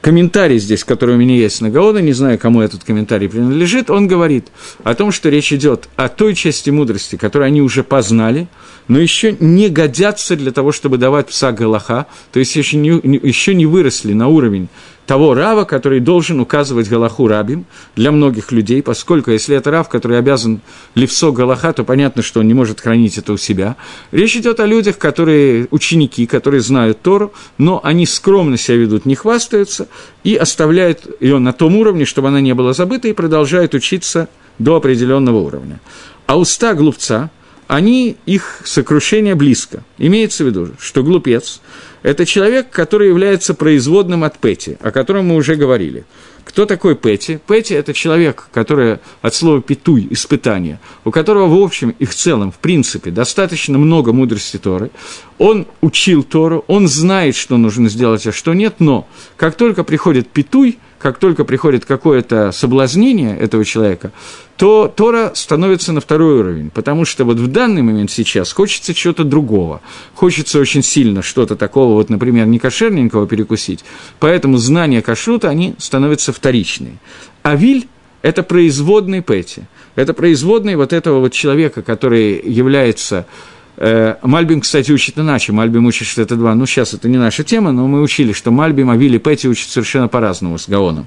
комментарий здесь, который у меня есть на Гаона, не знаю, кому этот комментарий принадлежит, он говорит о том, что речь идет о той части мудрости, которую они уже познали, но еще не годятся для того, чтобы давать пса Галаха, то есть еще не, еще не выросли на уровень того рава, который должен указывать Галаху рабим для многих людей, поскольку если это рав, который обязан левсо Галаха, то понятно, что он не может хранить это у себя. Речь идет о людях, которые ученики, которые знают Тору, но они скромно себя ведут, не хвастаются и оставляют ее на том уровне, чтобы она не была забыта, и продолжают учиться до определенного уровня. А уста глупца, они, их сокрушение близко. Имеется в виду, что глупец – это человек, который является производным от Пэти, о котором мы уже говорили. Кто такой Пэти? Пэти – это человек, который от слова «петуй» – испытание, у которого в общем и в целом, в принципе, достаточно много мудрости Торы. Он учил Тору, он знает, что нужно сделать, а что нет, но как только приходит петуй – как только приходит какое-то соблазнение этого человека, то Тора становится на второй уровень, потому что вот в данный момент сейчас хочется чего-то другого, хочется очень сильно что-то такого, вот, например, не кошерненького перекусить, поэтому знания кашрута, они становятся вторичные. А виль – это производный Пэти, это производный вот этого вот человека, который является Мальбим, кстати, учит иначе. Мальбим учит, что это два. Ну, сейчас это не наша тема, но мы учили, что Мальбим, Авили, Петти учат совершенно по-разному с Гаоном.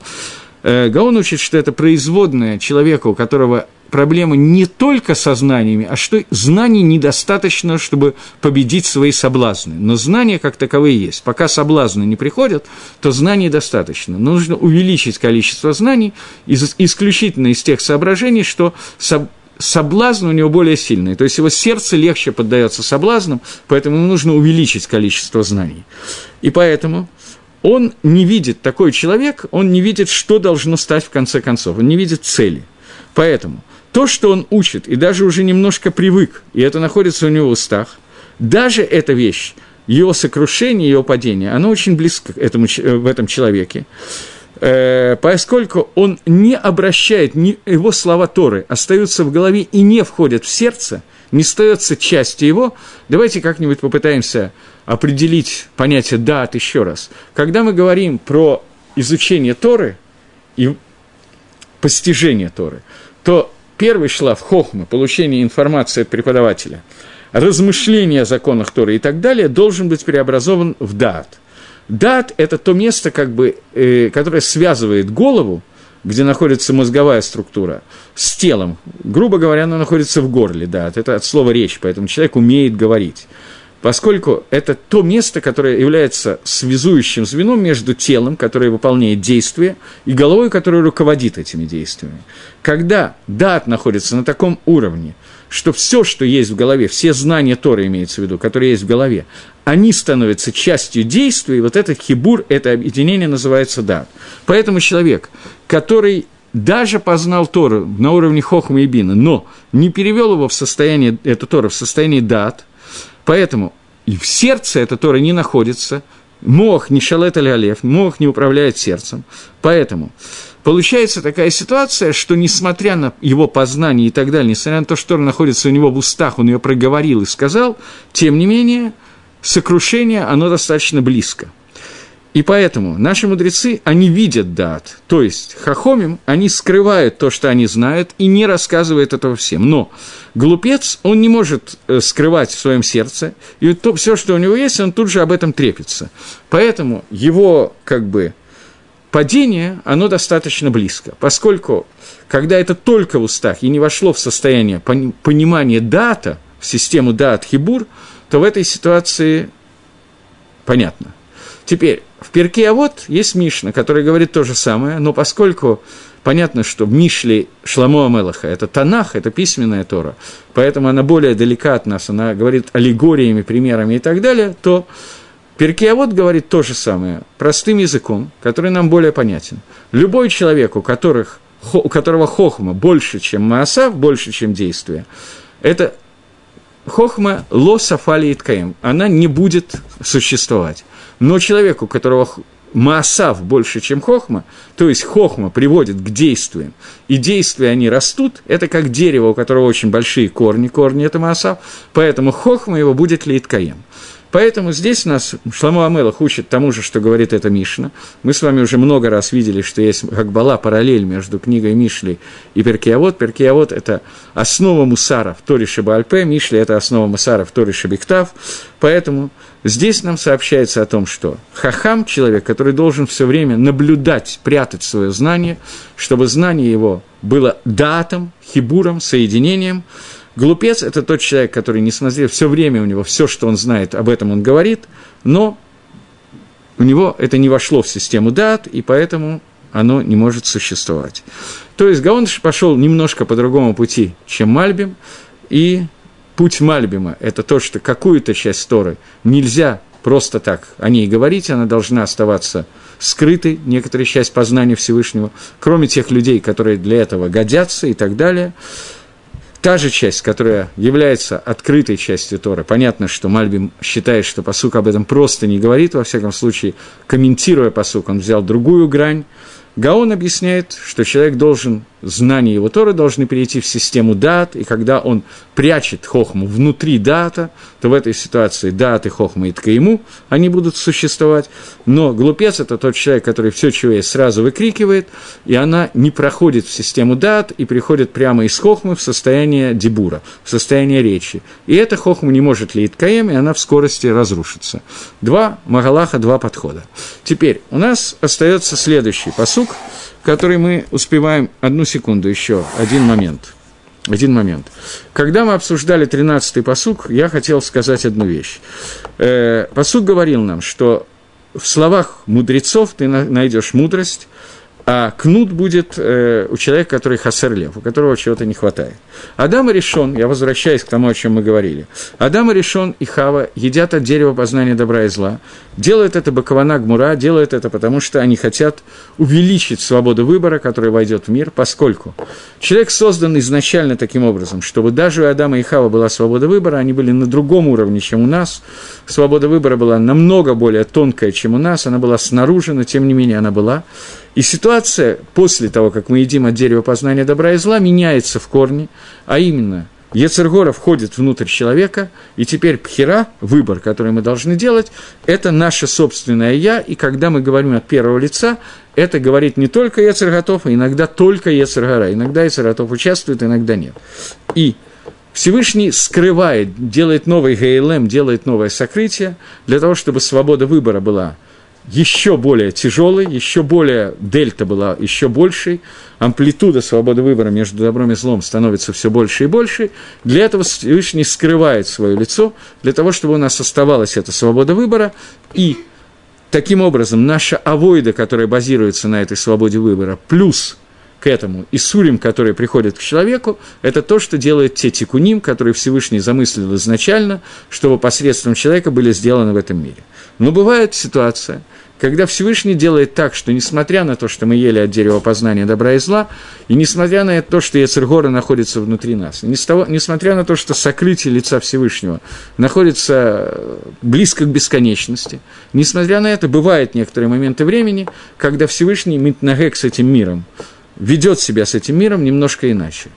Э, Гаон учит, что это производное человека, у которого проблема не только со знаниями, а что знаний недостаточно, чтобы победить свои соблазны. Но знания как таковые есть. Пока соблазны не приходят, то знаний достаточно. Но нужно увеличить количество знаний исключительно из тех соображений, что соблазн у него более сильный, то есть его сердце легче поддается соблазнам, поэтому ему нужно увеличить количество знаний. И поэтому он не видит, такой человек, он не видит, что должно стать в конце концов, он не видит цели. Поэтому то, что он учит, и даже уже немножко привык, и это находится у него в устах, даже эта вещь, его сокрушение, его падение, оно очень близко к этому, в этом человеке. Э, поскольку он не обращает, его слова Торы остаются в голове и не входят в сердце, не остается частью его, давайте как-нибудь попытаемся определить понятие «дат» еще раз. Когда мы говорим про изучение Торы и постижение Торы, то первый шлаф хохма, получение информации от преподавателя, размышление о законах Торы и так далее, должен быть преобразован в дат – Дат – это то место, как бы, э, которое связывает голову, где находится мозговая структура, с телом. Грубо говоря, она находится в горле, да, это от слова речь, поэтому человек умеет говорить. Поскольку это то место, которое является связующим звеном между телом, которое выполняет действия, и головой, которая руководит этими действиями. Когда дат находится на таком уровне, что все, что есть в голове, все знания Торы имеется в виду, которые есть в голове, они становятся частью действия, и вот этот хибур, это объединение называется дат. Поэтому человек, который даже познал Тору на уровне Хохма и Бина, но не перевел его в состояние, эту Тору в состояние дат, поэтому и в сердце эта Тора не находится, мох не шалет аль мох не управляет сердцем, поэтому Получается такая ситуация, что несмотря на его познание и так далее, несмотря на то, что он находится у него в устах, он ее проговорил и сказал, тем не менее, сокрушение, оно достаточно близко. И поэтому наши мудрецы, они видят дат, то есть хахомим, они скрывают то, что они знают, и не рассказывают этого всем. Но глупец, он не может э, скрывать в своем сердце, и то, все, что у него есть, он тут же об этом трепится. Поэтому его, как бы, падение, оно достаточно близко, поскольку, когда это только в устах и не вошло в состояние понимания дата, в систему дат хибур, то в этой ситуации понятно. Теперь, в Перке а вот есть Мишна, который говорит то же самое, но поскольку понятно, что Мишли Шламо Амелаха – это Танах, это письменная Тора, поэтому она более далека от нас, она говорит аллегориями, примерами и так далее, то Перкиавод говорит то же самое, простым языком, который нам более понятен. Любой человек, у, которых, у которого хохма больше, чем маасав, больше, чем действие, это хохма ло сафали иткаем, она не будет существовать. Но человеку, у которого Маасав больше, чем хохма, то есть хохма приводит к действиям, и действия они растут, это как дерево, у которого очень большие корни, корни – это Маасав, поэтому хохма его будет лейткаем. Поэтому здесь нас Шламу Амелах учит тому же, что говорит эта Мишна. Мы с вами уже много раз видели, что есть как была параллель между книгой Мишли и Перкиавод. Перкиавод – это основа Мусара в Торе Шабальпе, Мишли – это основа Мусара в Торе Шабиктав. Поэтому здесь нам сообщается о том, что Хахам – человек, который должен все время наблюдать, прятать свое знание, чтобы знание его было датом, хибуром, соединением – Глупец – это тот человек, который, несмотря все время у него, все, что он знает, об этом он говорит, но у него это не вошло в систему дат, и поэтому оно не может существовать. То есть Гаон пошел немножко по другому пути, чем Мальбим, и путь Мальбима – это то, что какую-то часть Торы нельзя просто так о ней говорить, она должна оставаться скрытой, некоторая часть познания Всевышнего, кроме тех людей, которые для этого годятся и так далее – та же часть, которая является открытой частью Торы, понятно, что Мальбим считает, что посук об этом просто не говорит, во всяком случае, комментируя посук, он взял другую грань, Гаон объясняет, что человек должен, знания его Торы должны перейти в систему дат, и когда он прячет хохму внутри дата, то в этой ситуации дат и хохма и ткаему, они будут существовать. Но глупец – это тот человек, который все, чего есть, сразу выкрикивает, и она не проходит в систему дат и приходит прямо из хохмы в состояние дебура, в состояние речи. И эта хохма не может ли ткаем, и она в скорости разрушится. Два Магалаха, два подхода. Теперь у нас остается следующий посук, который мы успеваем... Одну секунду еще, один момент. Один момент. Когда мы обсуждали 13-й посук, я хотел сказать одну вещь. Э, посук говорил нам, что в словах мудрецов ты найдешь мудрость, а кнут будет э, у человека, который хасерлев, у которого чего-то не хватает. Адам и решен, я возвращаюсь к тому, о чем мы говорили. Адам и решен и Хава едят от дерева познания добра и зла. Делают это Бакавана Гмура, делают это потому, что они хотят увеличить свободу выбора, которая войдет в мир, поскольку человек создан изначально таким образом, чтобы даже у Адама и Хава была свобода выбора, они были на другом уровне, чем у нас. Свобода выбора была намного более тонкая, чем у нас, она была снаружи, но тем не менее она была. И ситуация после того, как мы едим от дерева познания добра и зла, меняется в корне, а именно Ецергора входит внутрь человека, и теперь пхера, выбор, который мы должны делать, это наше собственное «я», и когда мы говорим от первого лица, это говорит не только Ецерготов, а иногда только Ецергора. Иногда Ецерготов участвует, иногда нет. И Всевышний скрывает, делает новый ГЛМ, делает новое сокрытие, для того, чтобы свобода выбора была еще более тяжелый, еще более дельта была еще большей, амплитуда свободы выбора между добром и злом становится все больше и больше. Для этого Всевышний скрывает свое лицо, для того, чтобы у нас оставалась эта свобода выбора, и таким образом наша авойда, которая базируется на этой свободе выбора, плюс к этому и сурим, которые приходят к человеку, это то, что делает те тикуним, которые Всевышний замыслил изначально, чтобы посредством человека были сделаны в этом мире. Но бывает ситуация – когда Всевышний делает так, что несмотря на то, что мы ели от дерева познания добра и зла, и несмотря на то, что Ецергора находится внутри нас, и несмотря на то, что сокрытие лица Всевышнего находится близко к бесконечности, несмотря на это, бывают некоторые моменты времени, когда Всевышний Митнагек с этим миром ведет себя с этим миром немножко иначе.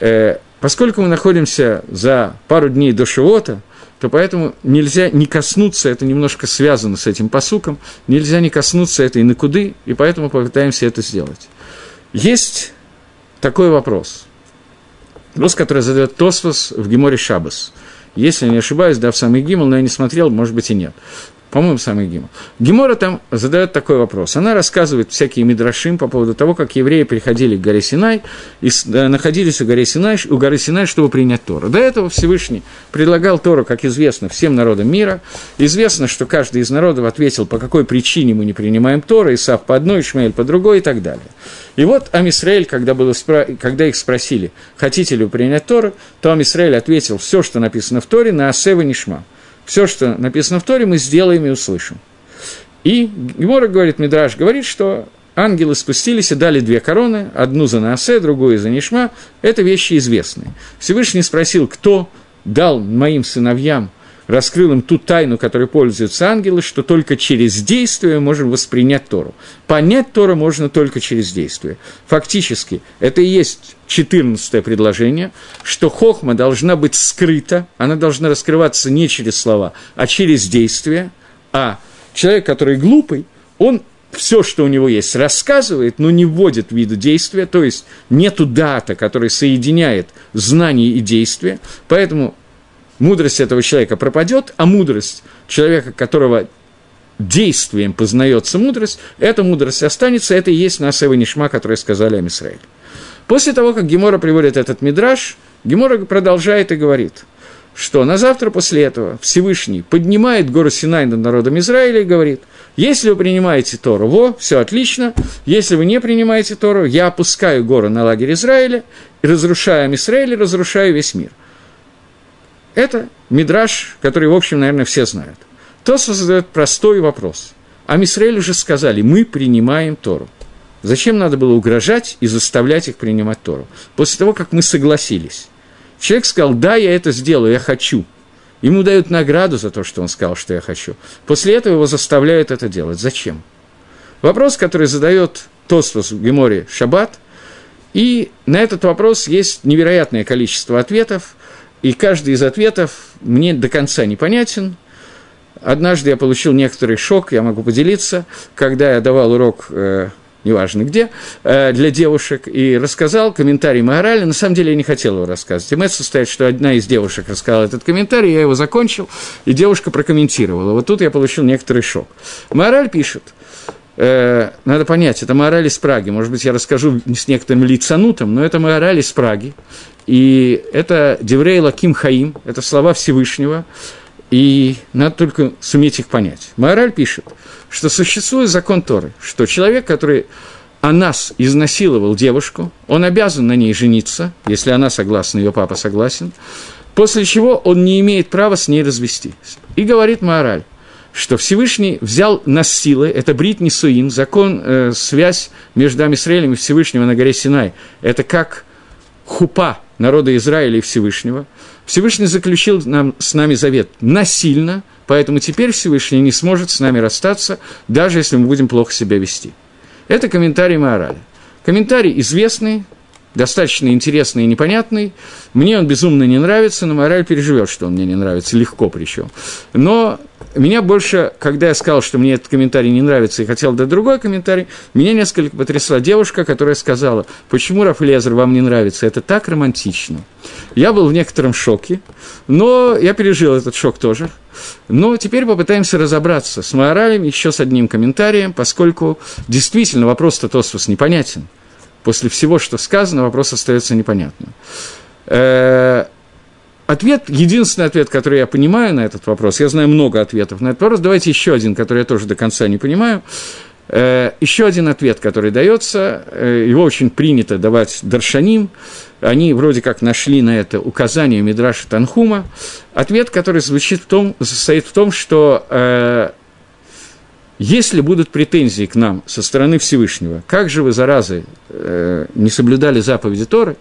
Э, поскольку мы находимся за пару дней до Шивота, то поэтому нельзя не коснуться, это немножко связано с этим посуком, нельзя не коснуться этой накуды, и поэтому попытаемся это сделать. Есть такой вопрос. Вопрос, который задает Тосфос в Геморе Шабас. Если я не ошибаюсь, да, в самый Гимл, но я не смотрел, может быть и нет по-моему, самый Гимл. Гемора там задает такой вопрос. Она рассказывает всякие мидрашим по поводу того, как евреи приходили к горе Синай и э, находились у горы Синай, у горы Синай, чтобы принять Тору. До этого Всевышний предлагал Тору, как известно, всем народам мира. Известно, что каждый из народов ответил, по какой причине мы не принимаем Тору, Исав по одной, Ишмаэль по другой и так далее. И вот Амисраэль, когда, было когда их спросили, хотите ли вы принять Тору, то Амисраэль ответил все, что написано в Торе, на Асева Нишма – все, что написано в Торе, мы сделаем и услышим. И Гемора говорит, Мидраш говорит, что ангелы спустились и дали две короны, одну за Наасе, другую за Нишма. Это вещи известные. Всевышний спросил, кто дал моим сыновьям, раскрыл им ту тайну, которой пользуются ангелы, что только через действие можем воспринять Тору. Понять Тору можно только через действие. Фактически, это и есть 14 предложение, что хохма должна быть скрыта, она должна раскрываться не через слова, а через действие, а человек, который глупый, он все, что у него есть, рассказывает, но не вводит в виду действия, то есть нету дата, которая соединяет знание и действие, поэтому мудрость этого человека пропадет, а мудрость человека, которого действием познается мудрость, эта мудрость останется, это и есть Насева Нишма, которые сказали о Мисраиле. После того, как Гемора приводит этот мидраж, Гемора продолжает и говорит, что на завтра после этого Всевышний поднимает гору Синай над народом Израиля и говорит, если вы принимаете Тору, во, все отлично, если вы не принимаете Тору, я опускаю гору на лагерь Израиля, и разрушая Израиль, разрушаю весь мир. Это мидраж, который, в общем, наверное, все знают. То задает простой вопрос. А Мисраэль уже сказали, мы принимаем Тору. Зачем надо было угрожать и заставлять их принимать Тору? После того, как мы согласились. Человек сказал, да, я это сделаю, я хочу. Ему дают награду за то, что он сказал, что я хочу. После этого его заставляют это делать. Зачем? Вопрос, который задает Тостус в Геморе Шаббат, и на этот вопрос есть невероятное количество ответов, и каждый из ответов мне до конца непонятен. Однажды я получил некоторый шок, я могу поделиться, когда я давал урок э, неважно где, э, для девушек, и рассказал комментарий Маорали. На самом деле я не хотел его рассказывать. И мэтт состоит, что одна из девушек рассказала этот комментарий, я его закончил, и девушка прокомментировала. Вот тут я получил некоторый шок. Маораль пишет, э, надо понять, это Маораль из Праги. Может быть, я расскажу с некоторым лицанутом, но это Маораль из Праги. И это Деврей Лаким Хаим, это слова Всевышнего, и надо только суметь их понять. Маораль пишет – что существует закон Торы, что человек, который о нас изнасиловал девушку, он обязан на ней жениться, если она согласна, ее папа согласен, после чего он не имеет права с ней развестись. И говорит Маораль, что Всевышний взял нас силы, это брит Нисуин, закон, э, связь между Амисраилем и Всевышнего на горе Синай, это как хупа народа Израиля и Всевышнего. Всевышний заключил нам, с нами завет насильно, Поэтому теперь Всевышний не сможет с нами расстаться, даже если мы будем плохо себя вести. Это комментарий Маорали. Комментарий известный, достаточно интересный и непонятный. Мне он безумно не нравится, но мораль переживет, что он мне не нравится, легко причем. Но меня больше, когда я сказал, что мне этот комментарий не нравится и хотел дать другой комментарий, меня несколько потрясла девушка, которая сказала, почему Рафаэлезер вам не нравится, это так романтично. Я был в некотором шоке, но я пережил этот шок тоже. Но теперь попытаемся разобраться с моралем еще с одним комментарием, поскольку действительно вопрос-то Тосфос непонятен – после всего, что сказано, вопрос остается непонятным. Э, ответ, единственный ответ, который я понимаю на этот вопрос, я знаю много ответов на этот вопрос, давайте еще один, который я тоже до конца не понимаю. Э, еще один ответ, который дается, э, его очень принято давать Даршаним, они вроде как нашли на это указание Мидраша Танхума. Ответ, который звучит в том, состоит в том, что если будут претензии к нам со стороны Всевышнего, как же вы, заразы, э, не соблюдали заповеди Торы,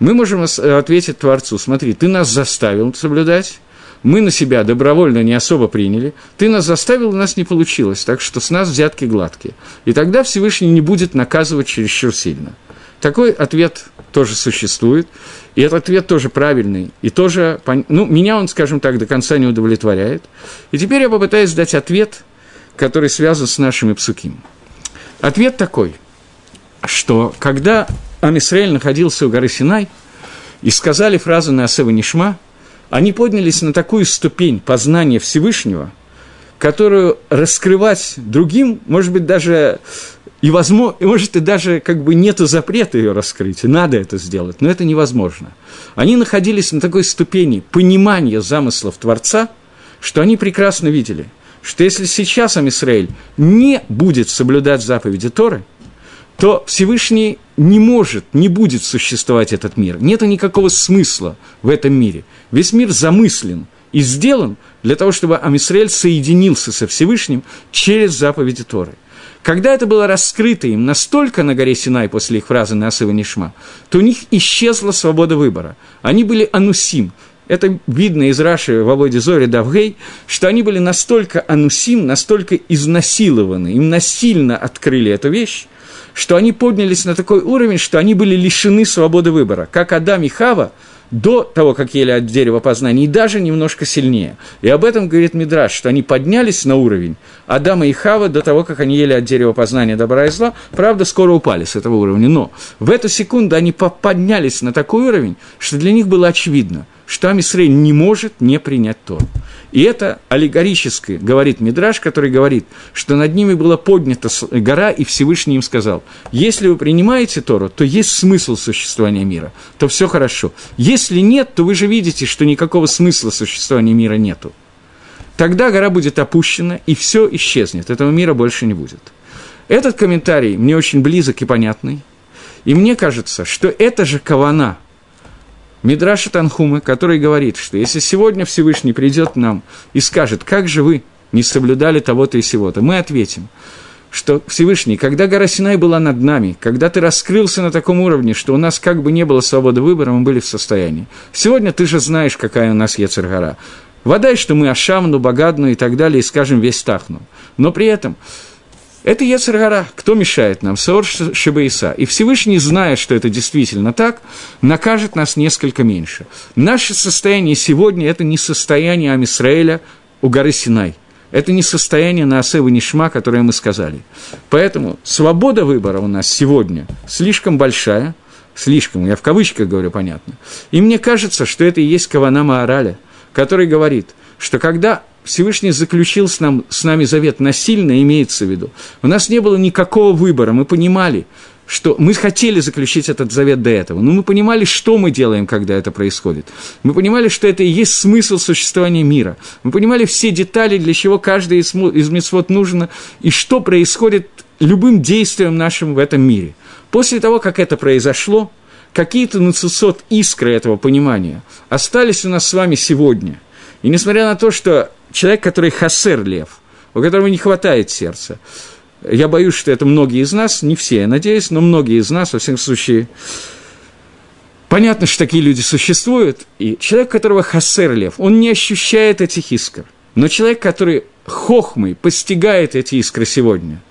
мы можем ответить Творцу, смотри, ты нас заставил соблюдать, мы на себя добровольно не особо приняли, ты нас заставил, у нас не получилось, так что с нас взятки гладкие. И тогда Всевышний не будет наказывать чересчур сильно. Такой ответ тоже существует, и этот ответ тоже правильный, и тоже, ну, меня он, скажем так, до конца не удовлетворяет. И теперь я попытаюсь дать ответ – который связан с нашими псуким. Ответ такой, что когда Амисраэль находился у горы Синай, и сказали фразу на Асева Нишма, они поднялись на такую ступень познания Всевышнего, которую раскрывать другим, может быть, даже и, возможно, и может, и даже как бы нет запрета ее раскрыть, и надо это сделать, но это невозможно. Они находились на такой ступени понимания замыслов Творца, что они прекрасно видели – что если сейчас Амисраэль не будет соблюдать заповеди Торы, то Всевышний не может, не будет существовать этот мир. Нет никакого смысла в этом мире. Весь мир замыслен и сделан для того, чтобы Амисраэль соединился со Всевышним через заповеди Торы. Когда это было раскрыто им настолько на горе Синай после их фразы «Насыва Нишма», то у них исчезла свобода выбора. Они были анусим, это видно из Раши Володи Зори Давгей, что они были настолько анусим, настолько изнасилованы, им насильно открыли эту вещь, что они поднялись на такой уровень, что они были лишены свободы выбора. Как Адам и Хава до того, как ели от дерева познания, и даже немножко сильнее. И об этом говорит Мидраш, что они поднялись на уровень Адама и Хава до того, как они ели от дерева познания добра и зла. Правда, скоро упали с этого уровня. Но в эту секунду они поднялись на такой уровень, что для них было очевидно, что Амисрей не может не принять Тору. И это аллегорически говорит Мидраш, который говорит, что над ними была поднята гора, и Всевышний им сказал, если вы принимаете Тору, то есть смысл существования мира, то все хорошо. Если нет, то вы же видите, что никакого смысла существования мира нету. Тогда гора будет опущена, и все исчезнет, этого мира больше не будет. Этот комментарий мне очень близок и понятный, и мне кажется, что это же кавана – Мидраша Танхумы, который говорит, что если сегодня Всевышний придет к нам и скажет, как же вы не соблюдали того-то и сего-то, мы ответим, что Всевышний, когда гора Синай была над нами, когда ты раскрылся на таком уровне, что у нас как бы не было свободы выбора, мы были в состоянии. Сегодня ты же знаешь, какая у нас Ецергора. Вода, что мы Ашамну, Багадну и так далее, и скажем весь Тахну. Но при этом это Ецаргара. Кто мешает нам? Саор Шибаиса. И Всевышний, зная, что это действительно так, накажет нас несколько меньше. Наше состояние сегодня – это не состояние Амисраэля у горы Синай. Это не состояние на Асева Нишма, которое мы сказали. Поэтому свобода выбора у нас сегодня слишком большая, слишком, я в кавычках говорю, понятно. И мне кажется, что это и есть Кавана Маараля, который говорит, что когда Всевышний заключил с, нам, с нами завет насильно, имеется в виду. У нас не было никакого выбора, мы понимали, что мы хотели заключить этот завет до этого, но мы понимали, что мы делаем, когда это происходит. Мы понимали, что это и есть смысл существования мира. Мы понимали все детали, для чего каждый из, из мецвод нужно, и что происходит любым действием нашим в этом мире. После того, как это произошло, какие-то нацисот искры этого понимания остались у нас с вами сегодня. И несмотря на то, что человек, который хасер лев, у которого не хватает сердца. Я боюсь, что это многие из нас, не все, я надеюсь, но многие из нас, во всяком случае, понятно, что такие люди существуют, и человек, которого хасер лев, он не ощущает этих искр. Но человек, который хохмой постигает эти искры сегодня,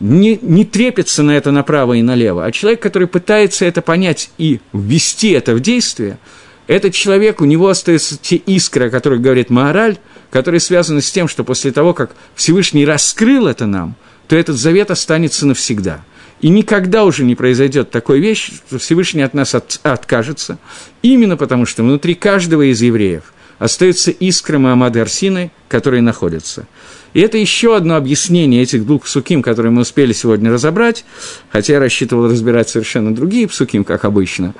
не, не трепится на это направо и налево, а человек, который пытается это понять и ввести это в действие, этот человек, у него остаются те искры, о которых говорит Маораль, которые связаны с тем, что после того, как Всевышний раскрыл это нам, то этот завет останется навсегда. И никогда уже не произойдет такой вещь, что Всевышний от нас от, откажется, именно потому что внутри каждого из евреев остается искра Маамада Арсины, которые находятся. И это еще одно объяснение этих двух псуким, которые мы успели сегодня разобрать, хотя я рассчитывал разбирать совершенно другие псуким, как обычно.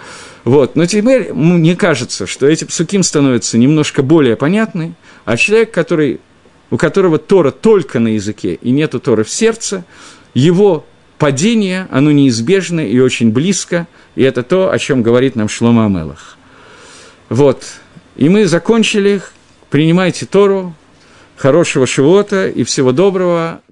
Вот. Но теперь мне кажется, что эти псуким становятся немножко более понятны, а человек, который, у которого Тора только на языке и нету Торы в сердце, его падение, оно неизбежно и очень близко, и это то, о чем говорит нам Шлома Амелах. Вот. И мы закончили. Принимайте Тору, хорошего шивота и всего доброго.